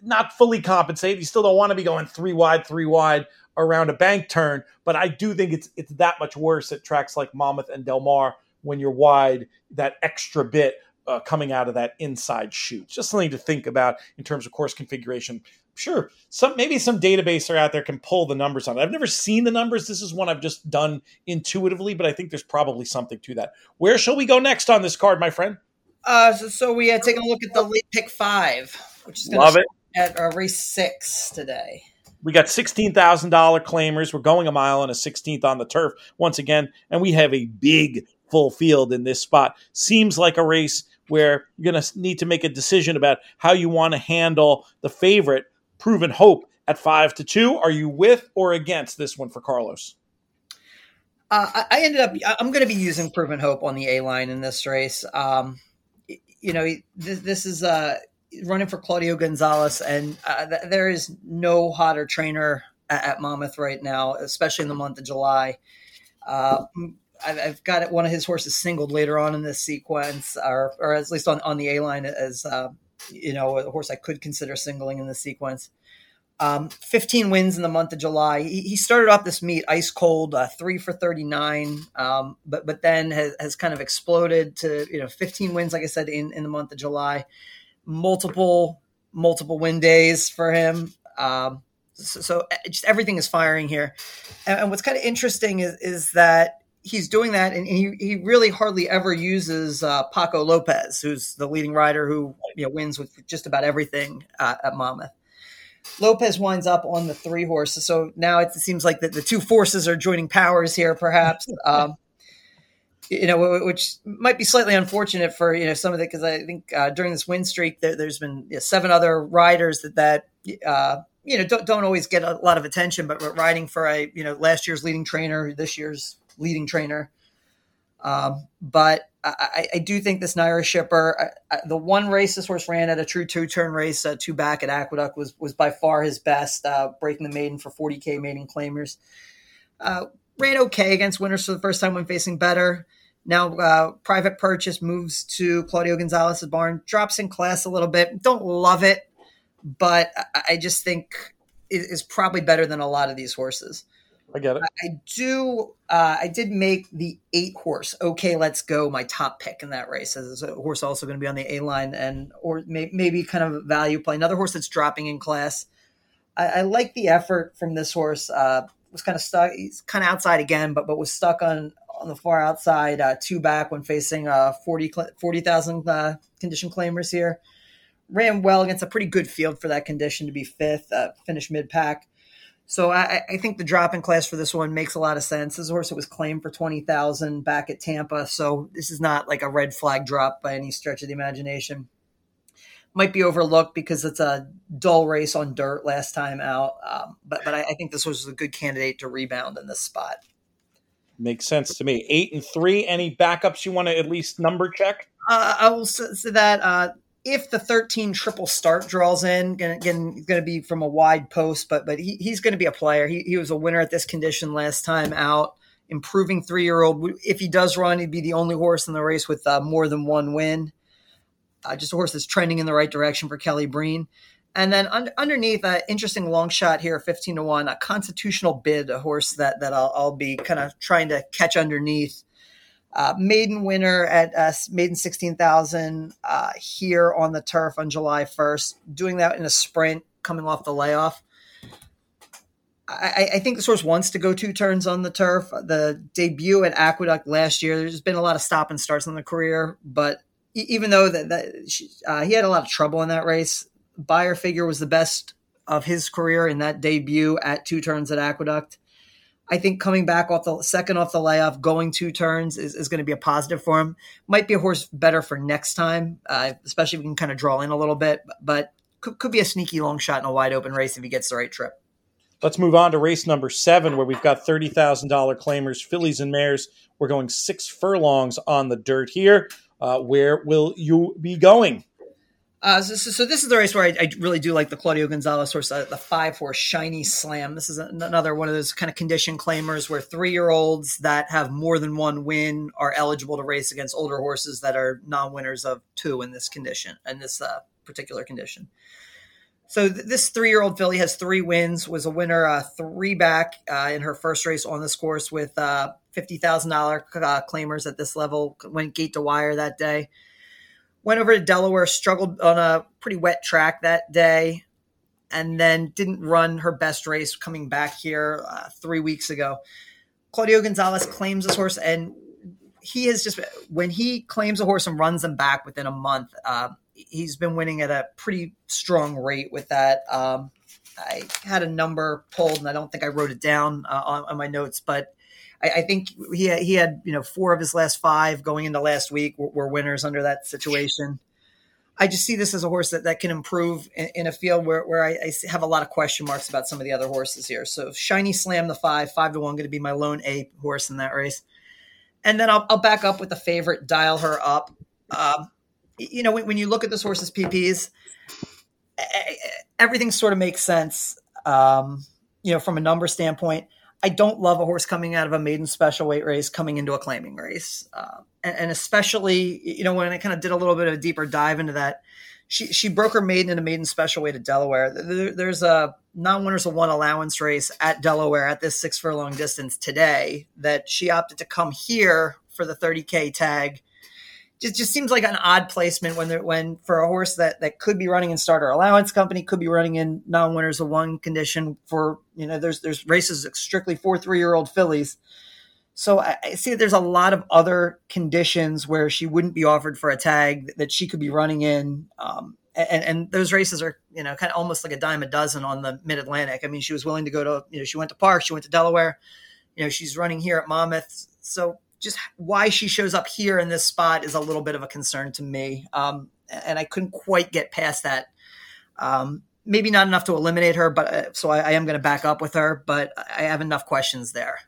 not fully compensated. You still don't want to be going three wide, three wide around a bank turn, but I do think it's it's that much worse at tracks like Monmouth and Del Mar when you're wide that extra bit uh, coming out of that inside chute. Just something to think about in terms of course configuration. Sure, some maybe some database are out there can pull the numbers on it. I've never seen the numbers. This is one I've just done intuitively, but I think there's probably something to that. Where shall we go next on this card, my friend? Uh, so, so we had taken a look at the late pick five, which is love it at uh, race six today. We got sixteen thousand dollar claimers. We're going a mile and a sixteenth on the turf once again, and we have a big full field in this spot. Seems like a race where you're going to need to make a decision about how you want to handle the favorite, Proven Hope, at five to two. Are you with or against this one for Carlos? Uh, I ended up. I'm going to be using Proven Hope on the A line in this race. Um, you know, this, this is uh, running for Claudio Gonzalez, and uh, th- there is no hotter trainer at, at, Monmouth right now, especially in the month of July. Uh, I've got one of his horses singled later on in this sequence, or, or at least on, on the A line as uh, you know a horse I could consider singling in the sequence. Um, 15 wins in the month of July. He, he started off this meet ice cold, uh, three for 39, um, but but then has, has kind of exploded to you know 15 wins, like I said, in, in the month of July. Multiple multiple win days for him. Um, so, so, just everything is firing here. And, and what's kind of interesting is, is that he's doing that, and he, he really hardly ever uses uh, Paco Lopez, who's the leading rider who you know wins with just about everything uh, at Monmouth. Lopez winds up on the three horses, so now it seems like the, the two forces are joining powers here, perhaps. Um, you know, which might be slightly unfortunate for you know some of it because I think uh, during this win streak there, has been you know, seven other riders that that uh, you know don't, don't always get a lot of attention, but riding for a you know last year's leading trainer, this year's leading trainer. Um, but I, I, do think this NYRA Shipper, I, the one race this horse ran at a true two turn race, uh, two back at Aqueduct, was was by far his best, uh, breaking the maiden for 40k maiden claimers. Uh, ran okay against winners for the first time when facing better. Now, uh, private purchase moves to Claudio Gonzalez's barn, drops in class a little bit. Don't love it, but I, I just think it is probably better than a lot of these horses. I get it. I do. Uh, I did make the eight horse. Okay, let's go. My top pick in that race is a horse also going to be on the A line and or may, maybe kind of value play. Another horse that's dropping in class. I, I like the effort from this horse. Uh, was kind of stuck. He's kind of outside again, but but was stuck on on the far outside, uh, two back when facing uh, 40,000 40, uh, condition claimers here. Ran well against a pretty good field for that condition to be fifth, uh, finished mid pack. So I, I, think the drop in class for this one makes a lot of sense. This horse it was claimed for twenty thousand back at Tampa, so this is not like a red flag drop by any stretch of the imagination. Might be overlooked because it's a dull race on dirt last time out, um, but but I, I think this was a good candidate to rebound in this spot. Makes sense to me. Eight and three. Any backups you want to at least number check? Uh, I will say that uh, if the 13 triple start draws in, to be from a wide post, but but he, he's going to be a player. He, he was a winner at this condition last time out. Improving three year old. If he does run, he'd be the only horse in the race with uh, more than one win. Uh, just a horse that's trending in the right direction for Kelly Breen. And then un- underneath, an uh, interesting long shot here, 15 to 1, a constitutional bid, a horse that, that I'll, I'll be kind of trying to catch underneath. Uh, maiden winner at uh, maiden 16,000 uh, here on the turf on July 1st, doing that in a sprint coming off the layoff. I, I, think this horse wants to go two turns on the turf. The debut at Aqueduct last year, there's been a lot of stop and starts in the career, but even though that, that uh, he had a lot of trouble in that race, Beyer figure was the best of his career in that debut at two turns at Aqueduct. I think coming back off the second off the layoff, going two turns is, is going to be a positive for him. Might be a horse better for next time, uh, especially if we can kind of draw in a little bit, but could, could be a sneaky long shot in a wide open race if he gets the right trip. Let's move on to race number seven, where we've got $30,000 claimers, fillies and mares. We're going six furlongs on the dirt here. Uh, where will you be going? Uh, so, so, this is the race where I, I, really do like the Claudio Gonzalez horse, uh, the five horse Shiny Slam. This is another one of those kind of condition claimers where three year olds that have more than one win are eligible to race against older horses that are non winners of two in this condition, in this uh, particular condition. So th- this three year old filly has three wins, was a winner uh, three back uh, in her first race on this course with uh, $50,000 claimers at this level, went gate to wire that day went over to Delaware, struggled on a pretty wet track that day, and then didn't run her best race coming back here uh, three weeks ago. Claudio Gonzalez claims this horse, and he has just when he claims a horse and runs them back within a month, uh, he's been winning at a pretty strong rate with that. Um, I had a number pulled, and I don't think I wrote it down uh, on, on my notes, but I, I, think he had, he had you know four of his last five going into last week were, were winners under that situation. I just see this as a horse that, that can improve in, in a field where, where I, I, have a lot of question marks about some of the other horses here. So Shiny Slam the five, five to one, going to be my lone A horse in that race. And then I'll, I'll back up with the favorite, dial her up. Um, you know, when, when, you look at this horse's PPs, everything sort of makes sense. Um, you know, from a number standpoint, I don't love a horse coming out of a maiden special weight race coming into a claiming race, uh, and, and, especially you know when I kind of did a little bit of a deeper dive into that. She, she broke her maiden in a maiden special weight at Delaware. There, there's a non winners of one allowance race at Delaware at this six furlong distance today that she opted to come here for the 30k tag just just seems like an odd placement when when for a horse that that could be running in starter allowance company could be running in non winners of one condition for you know there's there's races strictly for three year old fillies. So I, I see there's a lot of other conditions where she wouldn't be offered for a tag that she could be running in. Um, and, and those races are, you know, kind of almost like a dime a dozen on the mid Atlantic. I mean, she was willing to go to, you know, she went to Parx, she went to Delaware, you know, she's running here at Monmouth. So just why she shows up here in this spot is a little bit of a concern to me. Um, and I couldn't quite get past that. Um, maybe not enough to eliminate her, but uh, so I, I am going to back up with her, but I have enough questions there.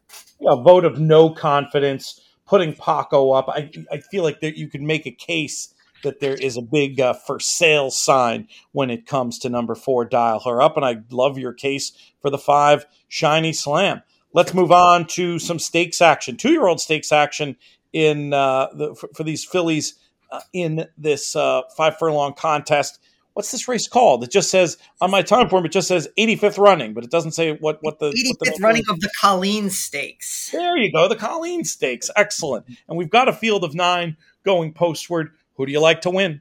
A vote of no confidence, putting Paco up. I, I feel like that you could make a case that there is a big uh, for sale sign when it comes to number four, dial her up. And I love your case for the five, Shiny Slam. Let's move on to some stakes action. Two year old stakes action in uh, the, for, for, these fillies uh, in this uh, five furlong contest. What's this race called? It just says on my Timeform. It just says 85th running, but it doesn't say what what the 85th what the running of the Colleen Stakes. There you go, the Colleen Stakes. Excellent. And we've got a field of nine going postward. Who do you like to win?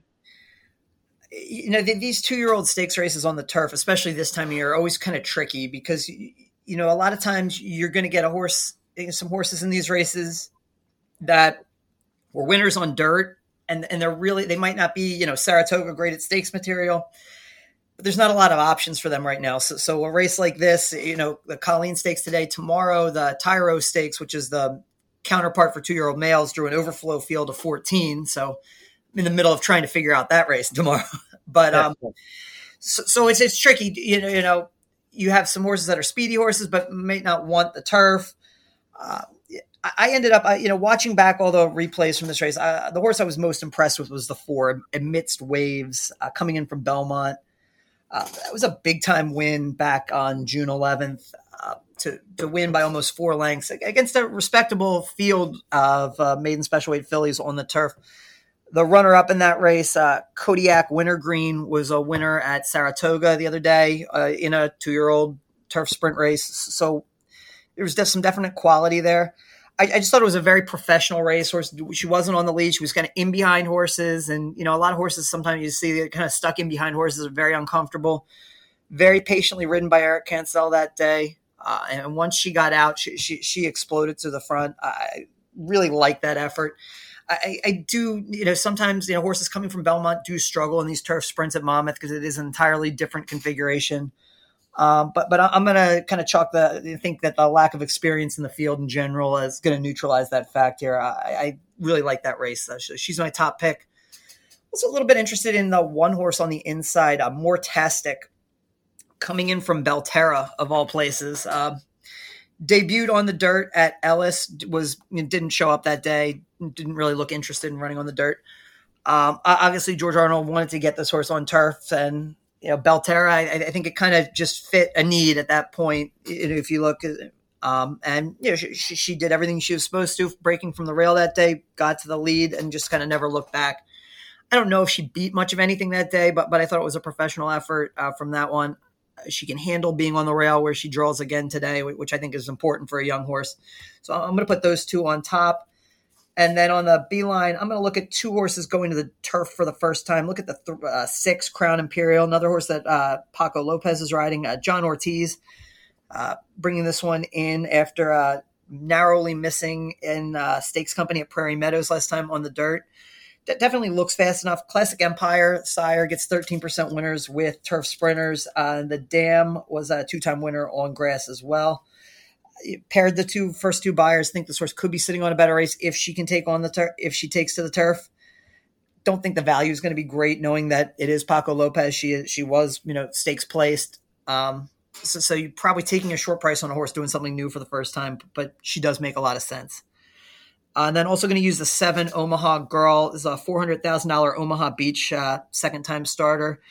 You know, these two year old stakes races on the turf, especially this time of year, are always kind of tricky because you know, a lot of times you're going to get a horse, some horses in these races that were winners on dirt, and and they're really they might not be you know Saratoga graded stakes material, but there's not a lot of options for them right now. So so a race like this, you know, the Colleen Stakes today, tomorrow the Tyro Stakes, which is the counterpart for two year old males, drew an overflow field of 14. So I'm in the middle of trying to figure out that race tomorrow, but um. So, so it's it's tricky, you know. You know, you have some horses that are speedy horses, but may not want the turf. Uh, I ended up, you know, watching back all the replays from this race. Uh, the horse I was most impressed with was the four amidst waves uh, coming in from Belmont. Uh, that was a big time win back on June 11th uh, to to win by almost four lengths against a respectable field of uh, maiden special weight fillies on the turf the runner up in that race, uh, Kodiak Wintergreen, was a winner at Saratoga the other day uh, in a two year old turf sprint race. So there was some definite quality there. I, I, just thought it was a very professional race racehorse. She wasn't on the lead. She was kind of in behind horses. And, you know, a lot of horses sometimes you see they're kind of stuck in behind horses very uncomfortable. Very patiently ridden by Eric Cancel that day. Uh, and once she got out, she, she, she exploded to the front. I really like that effort. I, I, do, you know, sometimes, you know, horses coming from Belmont do struggle in these turf sprints at Monmouth because it is an entirely different configuration. Um, but but I'm going to kind of chalk the think that the lack of experience in the field in general is going to neutralize that fact here. I, I really like that race. She's my top pick. Also, a little bit interested in the one horse on the inside, uh, Mortastic, coming in from Belterra of all places. Uh, debuted on the dirt at Ellis. Was didn't show up that day. Didn't really look interested in running on the dirt. Um, obviously, George Arnold wanted to get this horse on turf, and you know, Belterra. I, I think it kind of just fit a need at that point. If you look um, and you know, she, she, did everything she was supposed to, breaking from the rail that day, got to the lead, and just kind of never looked back. I don't know if she beat much of anything that day, but but I thought it was a professional effort uh, from that one. She can handle being on the rail where she draws again today, which I think is important for a young horse. So I'm going to put those two on top. And then on the B line, I'm going to look at two horses going to the turf for the first time. Look at the th- uh, six Crown Imperial, another horse that uh, Paco Lopez is riding, uh, John Ortiz. Uh, bringing this one in after uh, narrowly missing in uh, Stakes Company at Prairie Meadows last time on the dirt. Definitely looks fast enough. Classic Empire sire gets 13% winners with turf sprinters. Uh, the Dam was a two time winner on grass as well. Paired the two first two Beyers. Think this horse could be sitting on a better race if she can take on the turf. If she takes to the turf, don't think the value is going to be great, knowing that it is Paco Lopez. She she was you know stakes placed. Um, so, so you're probably taking a short price on a horse doing something new for the first time, but she does make a lot of sense. Uh, and then also going to use the seven Omaha Girl this is a four hundred thousand dollar Omaha Beach uh, second time starter.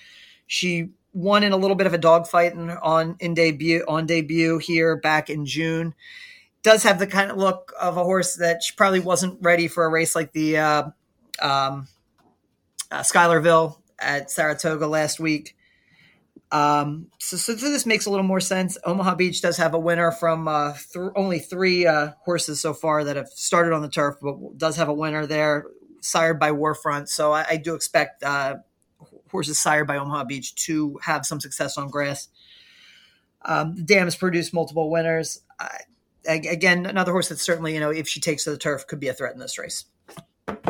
She won in a little bit of a dogfight on in debut on debut here back in June. Does have the kind of look of a horse that she probably wasn't ready for a race like the uh, um, uh, at Saratoga last week. Um, so, so, this makes a little more sense. Omaha Beach does have a winner from uh, th- only three uh, horses so far that have started on the turf, but does have a winner there, sired by War Front. So I, I do expect uh, horses sired by Omaha Beach to have some success on grass. Um, the dam has produced multiple winners. again, another horse that certainly, you know, if she takes to the turf, could be a threat in this race.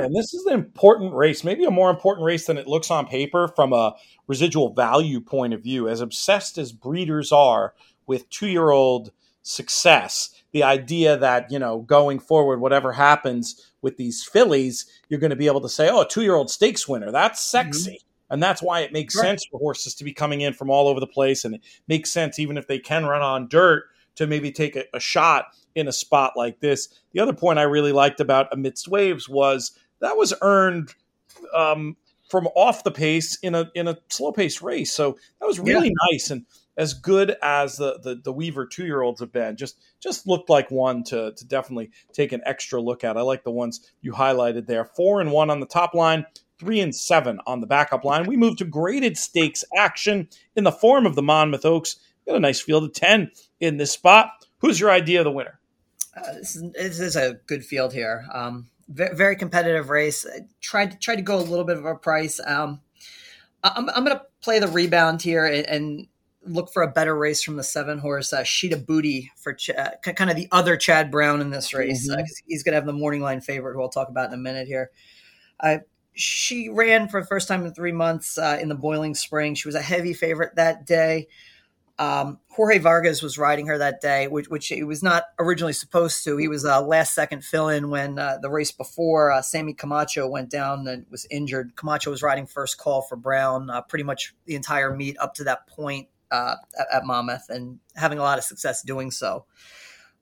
And this is an important race, maybe a more important race than it looks on paper from a residual value point of view. As obsessed as breeders are with two year old success, the idea that, you know, going forward, whatever happens with these fillies, you're going to be able to say, oh, a two year old stakes winner, that's mm-hmm. sexy. Mm-hmm. And that's why it makes right. sense for horses to be coming in from all over the place. And it makes sense, even if they can run on dirt, to maybe take a, a shot in a spot like this. The other point I really liked about Amidst Waves was that was earned um, from off the pace in a in a slow pace race. So that was really yeah. nice and as good as the the, the Weaver two year olds have been. Just just looked like one to to definitely take an extra look at. I like the ones you highlighted there. Four and one on the top line. Three and seven on the backup line. We move to graded stakes action in the form of the Monmouth Oaks. Got a nice field of 10 in this spot. Who's your idea of the winner? Uh, this, is, this, is, a good field here. Um, very competitive race. I tried to try to go a little bit of a price. Um, I'm, I'm going to play the rebound here and, and, look for a better race from the seven horse uh, Sheeta Booty for Ch- uh, kind of the other Chad Brown in this race. Mm-hmm. Uh, he's going to have the morning line favorite, who I'll talk about in a minute here. Uh, she ran for the first time in three months uh, in the boiling spring. She was a heavy favorite that day. Um, Jorge Vargas was riding her that day, which, which he was not originally supposed to. He was a last second fill in when uh, the race before uh, Sammy Camacho went down and was injured. Camacho was riding first call for Brown uh, pretty much the entire meet up to that point uh, at, at, Monmouth and having a lot of success doing so.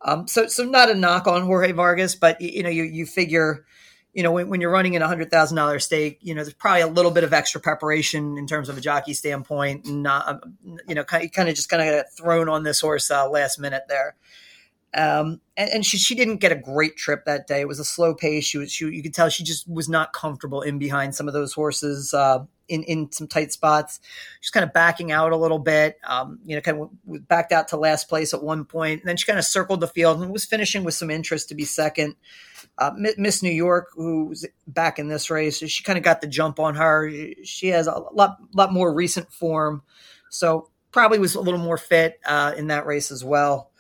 Um, so, so not a knock on Jorge Vargas, but you know, you you figure you know, when, when you're running in a hundred thousand dollar stake, you know, there's probably a little bit of extra preparation in terms of a jockey standpoint, and not, um, you know, kind of, kind of just kind of thrown on this horse uh, last minute there. Um, and, and she, she didn't get a great trip that day. It was a slow pace. She was, she, you could tell she just was not comfortable in behind some of those horses, uh, in, in some tight spots. She's kind of backing out a little bit, um, you know, kind of backed out to last place at one point. And then she kind of circled the field and was finishing with some interest to be second. Uh, Miss New York, who's back in this race, she kind of got the jump on her. She has a lot, lot more recent form. So probably was a little more fit uh, in that race as well.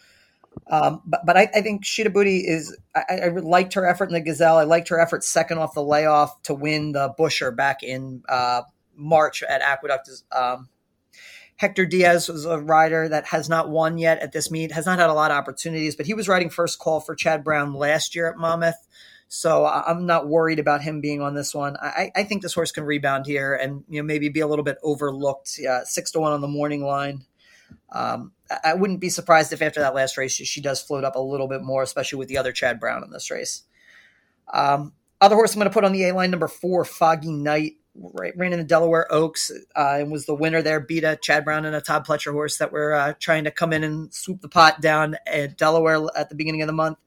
Um, but but I, I think Sheeta Booty is I, I, liked her effort in the Gazelle. I liked her effort second off the layoff to win the Busher back in uh, March at Aqueduct. Um, Hector Diaz was a rider that has not won yet at this meet, has not had a lot of opportunities, but he was riding first call for Chad Brown last year at Monmouth. So I'm not worried about him being on this one. I, I think this horse can rebound here and you know maybe be a little bit overlooked. Uh, six to one on the morning line. Um, I wouldn't be surprised if after that last race she, does float up a little bit more, especially with the other Chad Brown in this race. Um, Other horse I'm going to put on the A line, number four, Foggy Night. Ran in the Delaware Oaks uh, and was the winner there. Beat a Chad Brown and a Todd Pletcher horse that were uh, trying to come in and swoop the pot down at Delaware at the beginning of the month.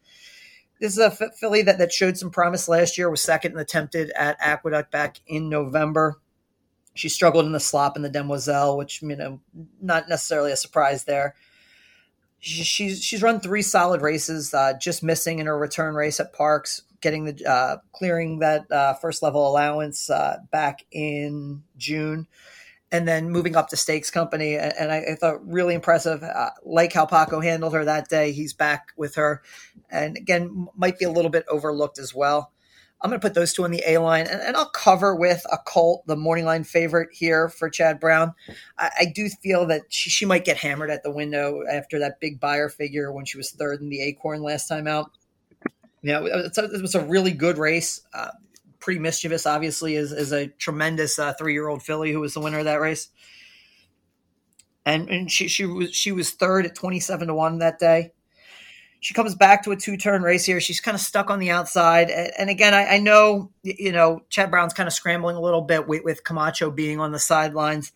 This is a filly that, that showed some promise last year, was second and attempted at Aqueduct back in November. She struggled in the slop in the Demoiselle, which, you know, not necessarily a surprise there. She, she's, she's run three solid races, uh, just missing in her return race at Parx, getting the uh, clearing that uh, first level allowance uh, back in June, and then moving up to Stakes Company. And I, I thought really impressive. Uh, like how Paco handled her that day, he's back with her, and again might be a little bit overlooked as well. I'm going to put those two on the A line, and, and, I'll cover with a Colt, the morning line favorite here for Chad Brown. I, I, do feel that she, she might get hammered at the window after that big Beyer figure when she was third in the Acorn last time out. You know, it was a really good race. Uh, pretty mischievous, obviously, is, is a tremendous uh, three year old filly who was the winner of that race. And, and she, she was she was third at 27 to 1 that day. She comes back to a two turn race here. She's kind of stuck on the outside. And, and again, I, I, know, you know, Chad Brown's kind of scrambling a little bit with, with Camacho being on the sidelines.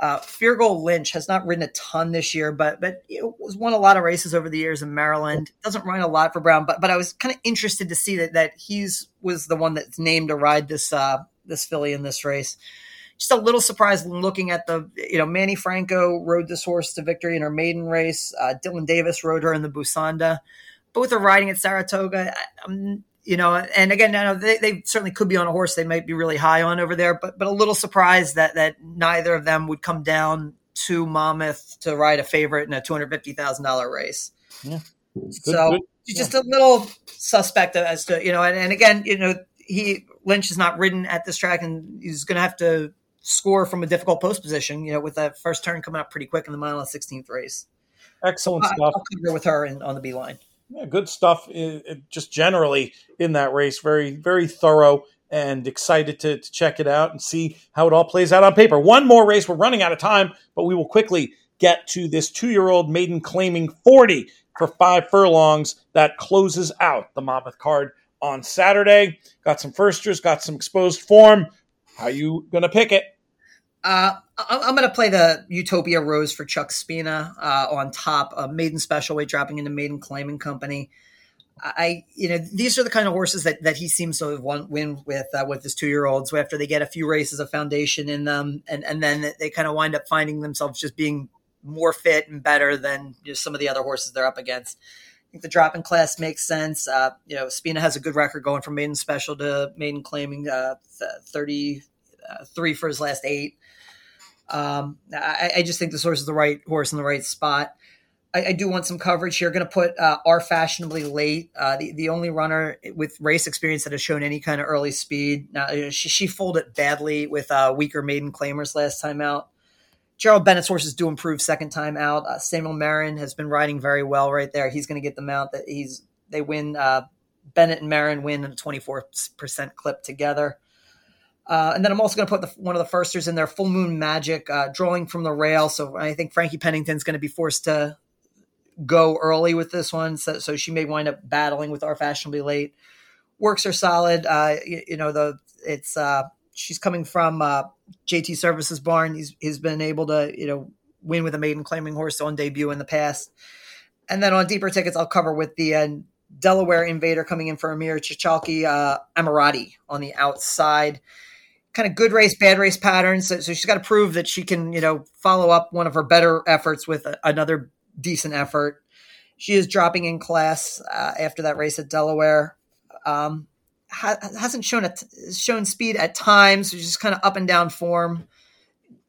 Uh, Feargal Lynch has not ridden a ton this year, but but it was won a lot of races over the years in Maryland. Doesn't run a lot for Brown, but but I was kind of interested to see that that he's was the one that's named to ride this uh, this filly in this race. Just a little surprised looking at the you know Manny Franco rode this horse to victory in her maiden race. Uh, Dylan Davis rode her in the Busanda. Both are riding at Saratoga. I, I'm you know, and again, know they, they certainly could be on a horse they might be really high on over there, but but a little surprised that that neither of them would come down to Monmouth to ride a favorite in a two hundred fifty thousand dollar race. Yeah. Good, so good. just a little suspect as to you know, and, and again, you know, he Lynch is not ridden at this track, and he's going to have to score from a difficult post position. You know, with that first turn coming up pretty quick in the mile and sixteenth race. Excellent so stuff. I'll with her in, on the B line yeah, good stuff. Just generally in that race, very very thorough and excited to, to check it out and see how it all plays out on paper. One more race. We're running out of time, but we will quickly get to this two-year-old maiden claiming 40 for five furlongs that closes out the Monmouth card on Saturday. Got some firsters, got some exposed form. How you gonna pick it? Uh, I'm going to play the Utopia Rose for Chuck Spina uh, on top. of maiden special weight dropping into maiden claiming company. I, you know, these are the kind of horses that, that he seems to win with uh, with his two year olds. After they get a few races of foundation in them, and and then they kind of wind up finding themselves just being more fit and better than know, some of the other horses they're up against. I think the dropping class makes sense. Uh, you know, Spina has a good record going from maiden special to maiden claiming, uh, thirty uh, three for his last eight. Um, I, I, just think this horse is the right horse in the right spot. I, I do want some coverage here. Going to put uh, R fashionably late, uh, the the only runner with race experience that has shown any kind of early speed. Now she, she folded badly with uh, weaker maiden claimers last time out. Gerald Bennett's horses do improve second time out. Uh, Samuel Marin has been riding very well right there. He's going to get them out. That he's they win. Uh, Bennett and Marin win in a twenty four percent clip together. Uh, and then I'm also going to put the, one of the firsters in there, Full Moon Magic, uh, drawing from the rail. So I think Frankie Pennington's going to be forced to go early with this one. So, so she may wind up battling with our fashionably late. Works are solid. Uh, you, you, know, the it's uh, she's coming from uh, JT Services barn. He's he's been able to you know win with a maiden claiming horse on debut in the past. And then on deeper tickets, I'll cover with the uh, Delaware Invader coming in for Amir Chichalki, Emirati on the outside kind of good race, bad race patterns. So, so she's got to prove that she can, you know, follow up one of her better efforts with a, another decent effort. She is dropping in class uh, after that race at Delaware. Um, ha- hasn't shown a t- shown speed at times. just kind of up and down form.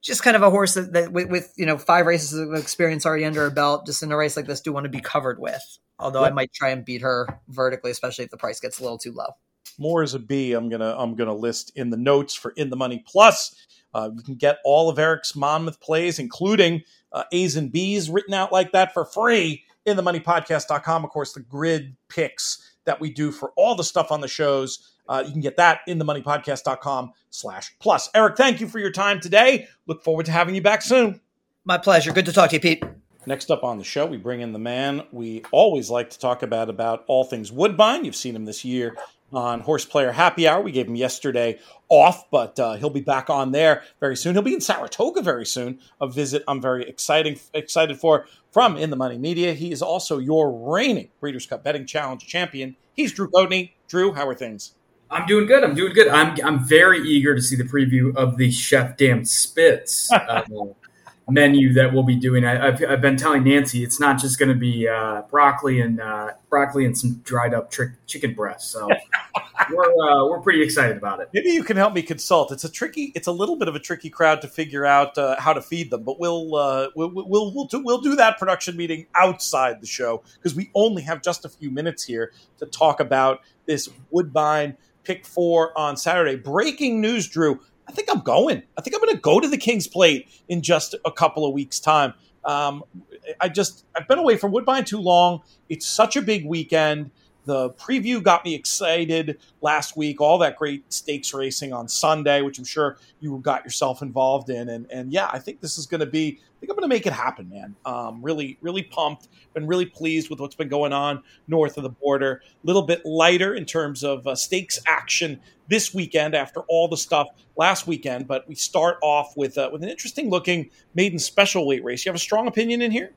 Just kind of a horse that, that with, with, you know five races of experience already under her belt, just in a race like this, do want to be covered with. Although yep. I might try and beat her vertically, especially if the price gets a little too low more as a B. I'm gonna I'm gonna list in the notes for In the Money Plus. Uh, you can get all of Eric's Monmouth plays, including uh, A's and B's, written out like that for free in the moneypodcast.com. Of course, the grid picks that we do for all the stuff on the shows. Uh, you can get that in the moneypodcast.com slash plus. Eric, thank you for your time today. Look forward to having you back soon. My pleasure. Good to talk to you, Pete. Next up on the show, we bring in the man we always like to talk about about all things Woodbine. You've seen him this year on Horse Player Happy Hour. We gave him yesterday off, but uh, he'll be back on there very soon. He'll be in Saratoga very soon. A visit I'm very exciting excited for from In the Money Media. He is also your reigning Breeders' Cup Betting Challenge champion. He's Drew Coatney. Drew, how are things? I'm doing good. I'm doing good. I'm I'm very eager to see the preview of the Chef Damn Spitz uh, menu that we'll be doing. I, have I've been telling Nancy it's not just going to be uh, broccoli and uh, broccoli and some dried up chicken breasts. So we're uh, we're pretty excited about it. Maybe you can help me consult. It's a tricky. It's a little bit of a tricky crowd to figure out uh, how to feed them, but we'll uh, we'll we'll we'll do, we'll do that production meeting outside the show because we only have just a few minutes here to talk about this Woodbine pick four on Saturday. Breaking news, Drew. I think I'm going. I think I'm going to go to the King's Plate in just a couple of weeks' time. Um, I just I've been away from Woodbine too long. It's such a big weekend. The preview got me excited last week. All that great stakes racing on Sunday, which I'm sure you got yourself involved in, and and yeah, I think this is going to be. I think I'm going to make it happen, man. Um, really, really pumped. Been really pleased with what's been going on north of the border. A little bit lighter in terms of uh, stakes action this weekend after all the stuff last weekend. But we start off with uh, with an interesting looking maiden special weight race. You have a strong opinion in here?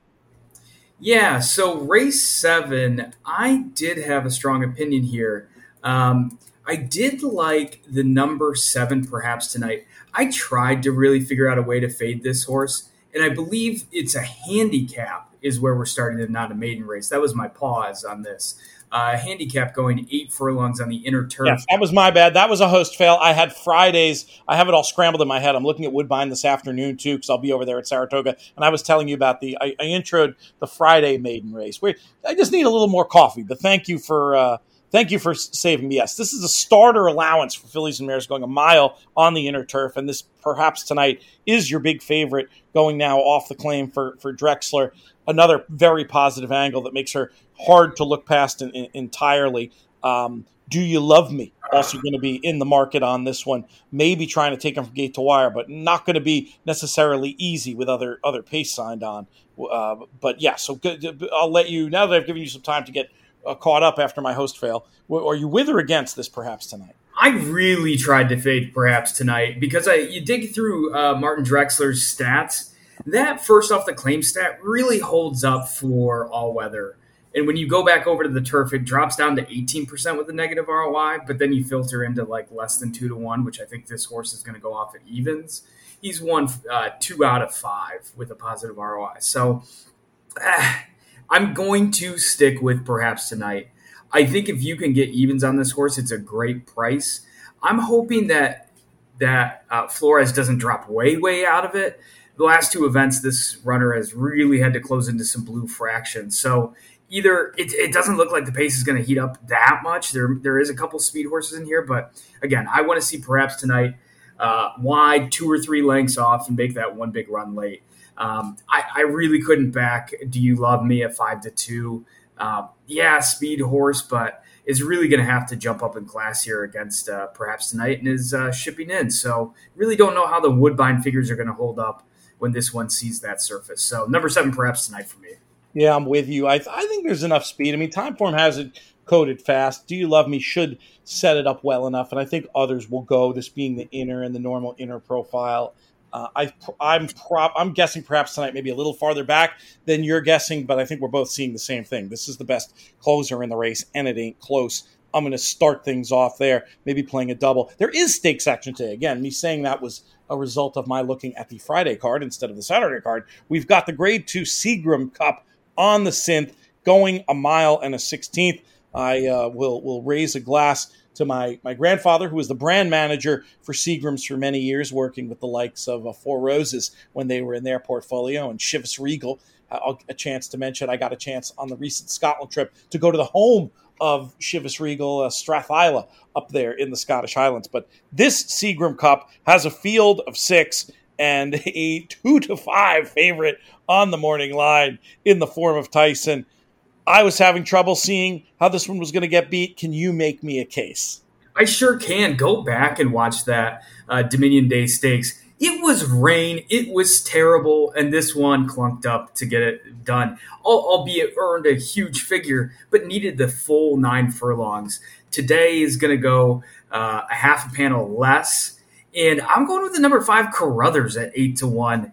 Yeah, so race seven, I did have a strong opinion here. Um, I did like the number seven perhaps tonight. I tried to really figure out a way to fade this horse, and I believe it's a handicap is where we're starting and not a maiden race. That was my pause on this uh, handicap going eight furlongs on the inner turf. Yeah, that was my bad. That was a host fail. I had Fridays. I have it all scrambled in my head. I'm looking at Woodbine this afternoon too because I'll be over there at Saratoga. And I was telling you about the I, I introed the Friday maiden race. I just need a little more coffee. But thank you for. Uh, Thank you for saving me. Yes, this is a starter allowance for fillies and mares going a mile on the inner turf, and this perhaps tonight is your big favorite going now off the claim for for Drexler. Another very positive angle that makes her hard to look past in, in, entirely. Um, do you love me? Also going to be in the market on this one. Maybe trying to take him from gate to wire, but not going to be necessarily easy with other other pace signed on. Uh, but yeah, so good. I'll let you now that I've given you some time to get uh, caught up after my host fail. Are you with or against this perhaps tonight? I really tried to fade perhaps tonight because I, you dig through uh, Martin Drexler's stats. That first off the claim stat really holds up for all weather. And when you go back over to the turf, it drops down to 18% with a negative ROI, but then you filter into like less than two to one, which I think this horse is going to go off at evens. He's won uh, two out of five with a positive ROI. So I'm going to stick with perhaps tonight. I think if you can get evens on this horse, it's a great price. I'm hoping that that uh, Flores doesn't drop way way out of it. The last two events, this runner has really had to close into some blue fractions. So either it, it doesn't look like the pace is going to heat up that much. There there is a couple speed horses in here, but again, I want to see perhaps tonight uh, wide two or three lengths off and make that one big run late. Um, I, I, really couldn't back Do You Love Me at five to two. Uh, yeah, speed horse, but is really going to have to jump up in class here against uh, perhaps tonight and is uh, shipping in. So really don't know how the Woodbine figures are going to hold up when this one sees that surface. So number seven perhaps tonight for me. Yeah, I'm with you. I, th- I think there's enough speed. I mean, Timeform has it coded fast. Do You Love Me should set it up well enough, and I think others will go. This being the inner and the normal inner profile. Uh, I, I'm prop, I'm guessing perhaps tonight maybe a little farther back than you're guessing, but I think we're both seeing the same thing. This is the best closer in the race, and it ain't close. I'm going to start things off there, maybe playing a double. There is stakes action today. Again, me saying that was a result of my looking at the Friday card instead of the Saturday card. We've got the Grade Two Seagram Cup on the synth, going a mile and a sixteenth. I uh, will will raise a glass to my my grandfather, who was the brand manager for Seagrams for many years, working with the likes of uh, Four Roses when they were in their portfolio, and Chivas Regal. Uh, a chance to mention, I got a chance on the recent Scotland trip to go to the home of Chivas Regal, uh, Strathisla, up there in the Scottish Highlands. But this Seagram Cup has a field of six and a two to five favorite on the morning line in the form of Tyson. I was having trouble seeing how this one was going to get beat. Can you make me a case? I sure can. Go back and watch that uh, Dominion Day Stakes. It was rain. It was terrible, and this one clunked up to get it done. Albeit earned a huge figure, but needed the full nine furlongs. Today is going to go uh, a half a panel less, and I'm going with the number five Carruthers at eight to one.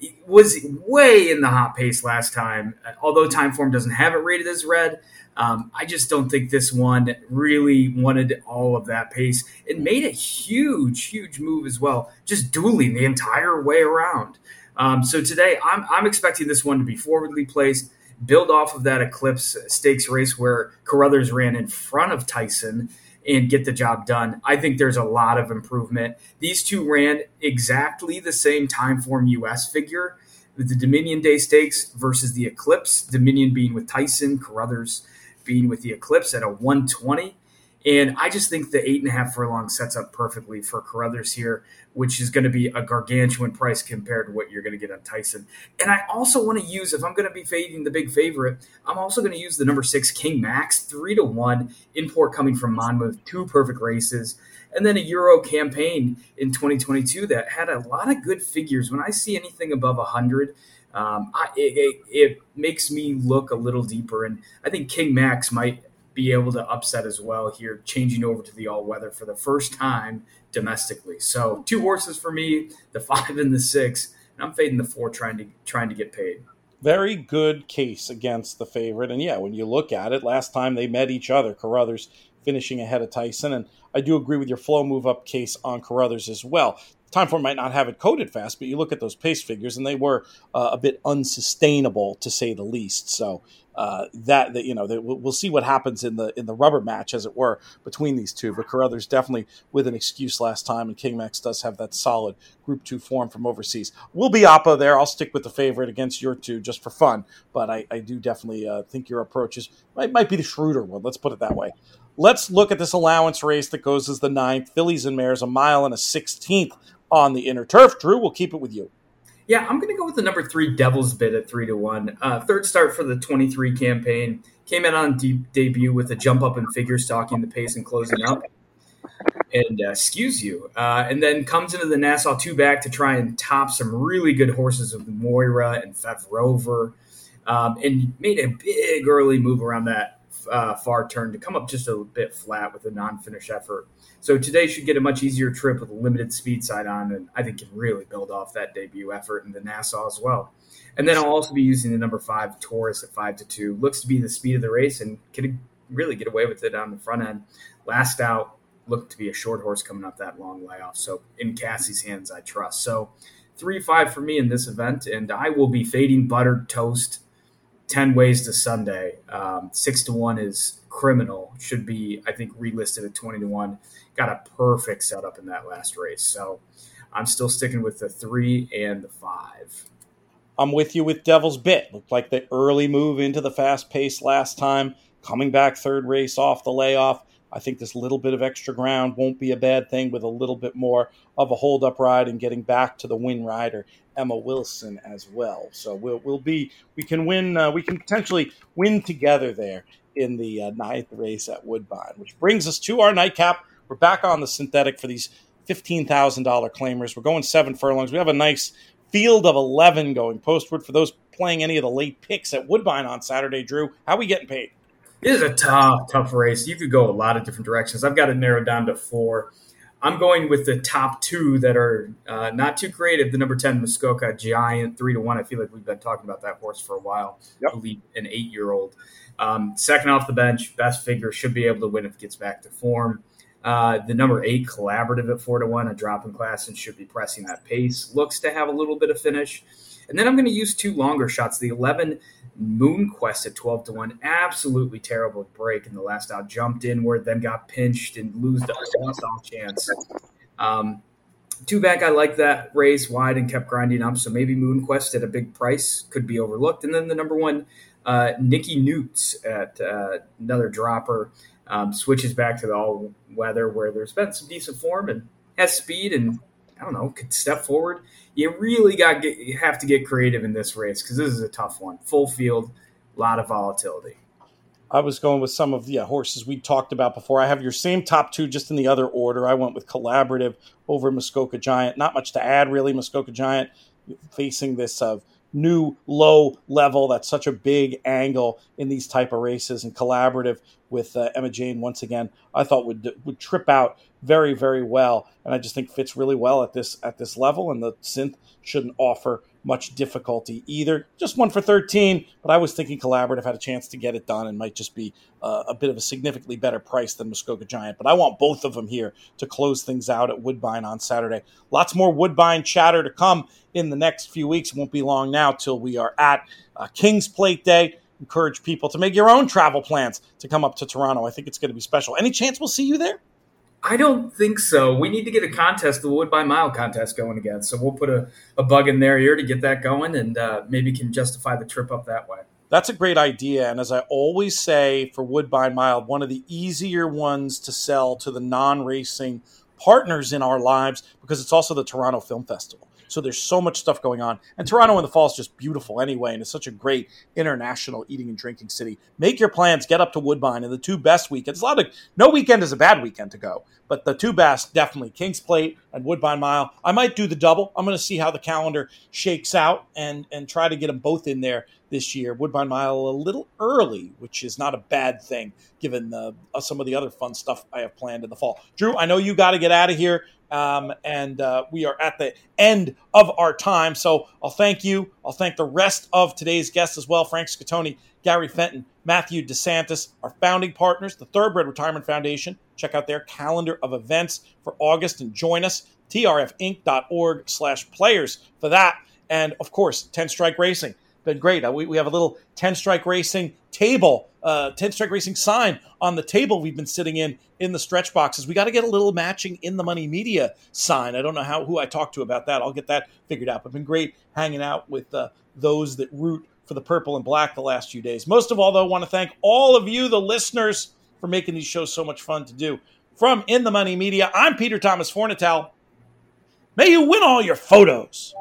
It was way in the hot pace last time, although Timeform doesn't have it rated as red. Um, I just don't think this one really wanted all of that pace. It made a huge, huge move as well, just dueling the entire way around. Um, so today, I'm, I'm expecting this one to be forwardly placed, build off of that Eclipse Stakes race where Carruthers ran in front of Tyson and get the job done. I think there's a lot of improvement. These two ran exactly the same Timeform US figure with the Dominion Day Stakes versus the Eclipse, Dominion being with Tyson, Carruthers being with the Eclipse at a 120. And I just think the eight and a half furlong sets up perfectly for Carruthers here, which is going to be a gargantuan price compared to what you're going to get on Tyson. And I also want to use, if I'm going to be fading the big favorite, I'm also going to use the number six King Max, three to one import coming from Monmouth, two perfect races. And then a Euro campaign in 2022 that had a lot of good figures. When I see anything above 100, um, I, it, it, makes me look a little deeper. And I think King Max might be able to upset as well here, changing over to the all weather for the first time domestically. So two horses for me, the five and the six. And I'm fading the four, trying to trying to get paid. Very good case against the favorite. And yeah, when you look at it, last time they met each other, Carruthers finishing ahead of Tyson. And I do agree with your flow move up case on Carruthers as well. Timeform might not have it coded fast, but you look at those pace figures, and they were uh, a bit unsustainable to say the least. So uh, that, that you know, that we'll see what happens in the in the rubber match, as it were, between these two. But Carruthers definitely with an excuse last time, and King Max does have that solid Group Two form from overseas. We'll be Oppo there. I'll stick with the favorite against your two just for fun, but I, I do definitely uh, think your approach is might, might be the shrewder one. Let's put it that way. Let's look at this allowance race that goes as the ninth. Fillies and Mares, a mile and a sixteenth on the inner turf. Drew, we'll keep it with you. Yeah, I'm going to go with the number three Devil's Bit at three to one. Uh, third start for the 23 campaign. Came in on de- debut with a jump up in figure, stalking the pace and closing up. And uh, excuse you. Uh, and then comes into the Nassau two back to try and top some really good horses with Moira and Fev Rover. Um, and made a big early move around that uh, far turn to come up just a bit flat with a non finish effort. So today should get a much easier trip with a limited speed side on, and I think can really build off that debut effort in the Nassau as well. And then I'll also be using the number five Taurus at five to two. Looks to be the speed of the race and can really get away with it on the front end. Last out looked to be a short horse coming up that long layoff. So in Cassie's hands, I trust. So three five for me in this event, and I will be fading buttered toast. 10 ways to Sunday. Um, six to one is criminal. Should be, I think, relisted at 20 to one got a perfect setup in that last race. So I'm still sticking with the three and the five. I'm with you with Devil's Bit. Looked like the early move into the fast pace last time, coming back third race off the layoff. I think this little bit of extra ground won't be a bad thing with a little bit more of a hold up ride and getting back to the win rider Emma Wilson as well. So we'll we'll be we can win uh, we can potentially win together there in the uh, ninth race at Woodbine, which brings us to our nightcap we're back on the synthetic for these $15,000 claimers. We're going seven furlongs. We have a nice field of 11 going postward for those playing any of the late picks at Woodbine on Saturday. Drew, how are we getting paid? It is a tough, tough race. You could go a lot of different directions. I've got it narrowed down to four. I'm going with the top two that are uh, not too creative. The number 10 Muskoka Giant, three to one. I feel like we've been talking about that horse for a while. Yep. an eight year old. Um, second off the bench, best figure, should be able to win if it gets back to form. Uh, the number eight collaborative at four to one, a drop in class and should be pressing that pace. Looks to have a little bit of finish. And then I'm going to use two longer shots. The 11 Moon Quest at 12 to 1. Absolutely terrible break in the last out. Jumped inward, then got pinched and lose the lost all chance. Um, two back, I like that race wide and kept grinding up. So maybe Moon Quest at a big price could be overlooked. And then the number one, uh, Nikki Newts at uh, another dropper um, switches back to the all weather where there's been some decent form and has speed and I don't know could step forward. You really got get, you have to get creative in this race because this is a tough one. Full field, a lot of volatility. I was going with some of the yeah, horses we talked about before. I have your same top two, just in the other order. I went with Collaborative over Muskoka Giant. Not much to add, really. Muskoka Giant facing this uh, new low level. That's such a big angle in these type of races. And Collaborative with uh, Emma-Jayne once again, I thought would would trip out very very well, and I just think fits really well at this at this level. And the synth shouldn't offer much difficulty either. Just one for 13, but I was thinking Collaborative had a chance to get it done and might just be uh, a bit of a significantly better price than Muskoka Giant. But I want both of them here to close things out at Woodbine on Saturday. Lots more Woodbine chatter to come in the next few weeks. It won't be long now till we are at uh, King's Plate Day. Encourage people to make your own travel plans to come up to Toronto. I think it's going to be special. Any chance we'll see you there? I don't think so. We need to get a contest, the Woodbine Mile contest, going again. So we'll put a, a bug in their ear to get that going, and uh, maybe can justify the trip up that way. That's a great idea. And as I always say for Woodbine Mile, one of the easier ones to sell to the non racing partners in our lives because it's also the Toronto Film Festival. So there's so much stuff going on. And Toronto in the fall is just beautiful anyway, and it's such a great international eating and drinking city. Make your plans, get up to Woodbine, and the two best weekends. A lot of no weekend is a bad weekend to go, but the two best definitely Kings Plate and Woodbine Mile. I might do the double. I'm going to see how the calendar shakes out and and try to get them both in there this year. Woodbine Mile a little early, which is not a bad thing given the, uh, some of the other fun stuff I have planned in the fall. Drew, I know you got to get out of here. Um, and uh, we are at the end of our time. So I'll thank you. I'll thank the rest of today's guests as well Frank Scatoni, Gary Fenton, Matthew DeSantis, our founding partners, the Thoroughbred Retirement Foundation. Check out their calendar of events for August and join us, trfinc.org slash players for that. And of course, 10 Strike Racing been great. Uh, we, we have a little 10 strike racing table, uh, 10 strike racing sign on the table we've been sitting in in the stretch boxes. We got to get a little matching in the money media sign. I don't know how who I talked to about that. I'll get that figured out. But been great hanging out with uh, those that root for the purple and black the last few days. Most of all, though, I want to thank all of you, the listeners, for making these shows so much fun to do. From In the Money Media, I'm Peter Thomas Fornatale. May you win all your photos.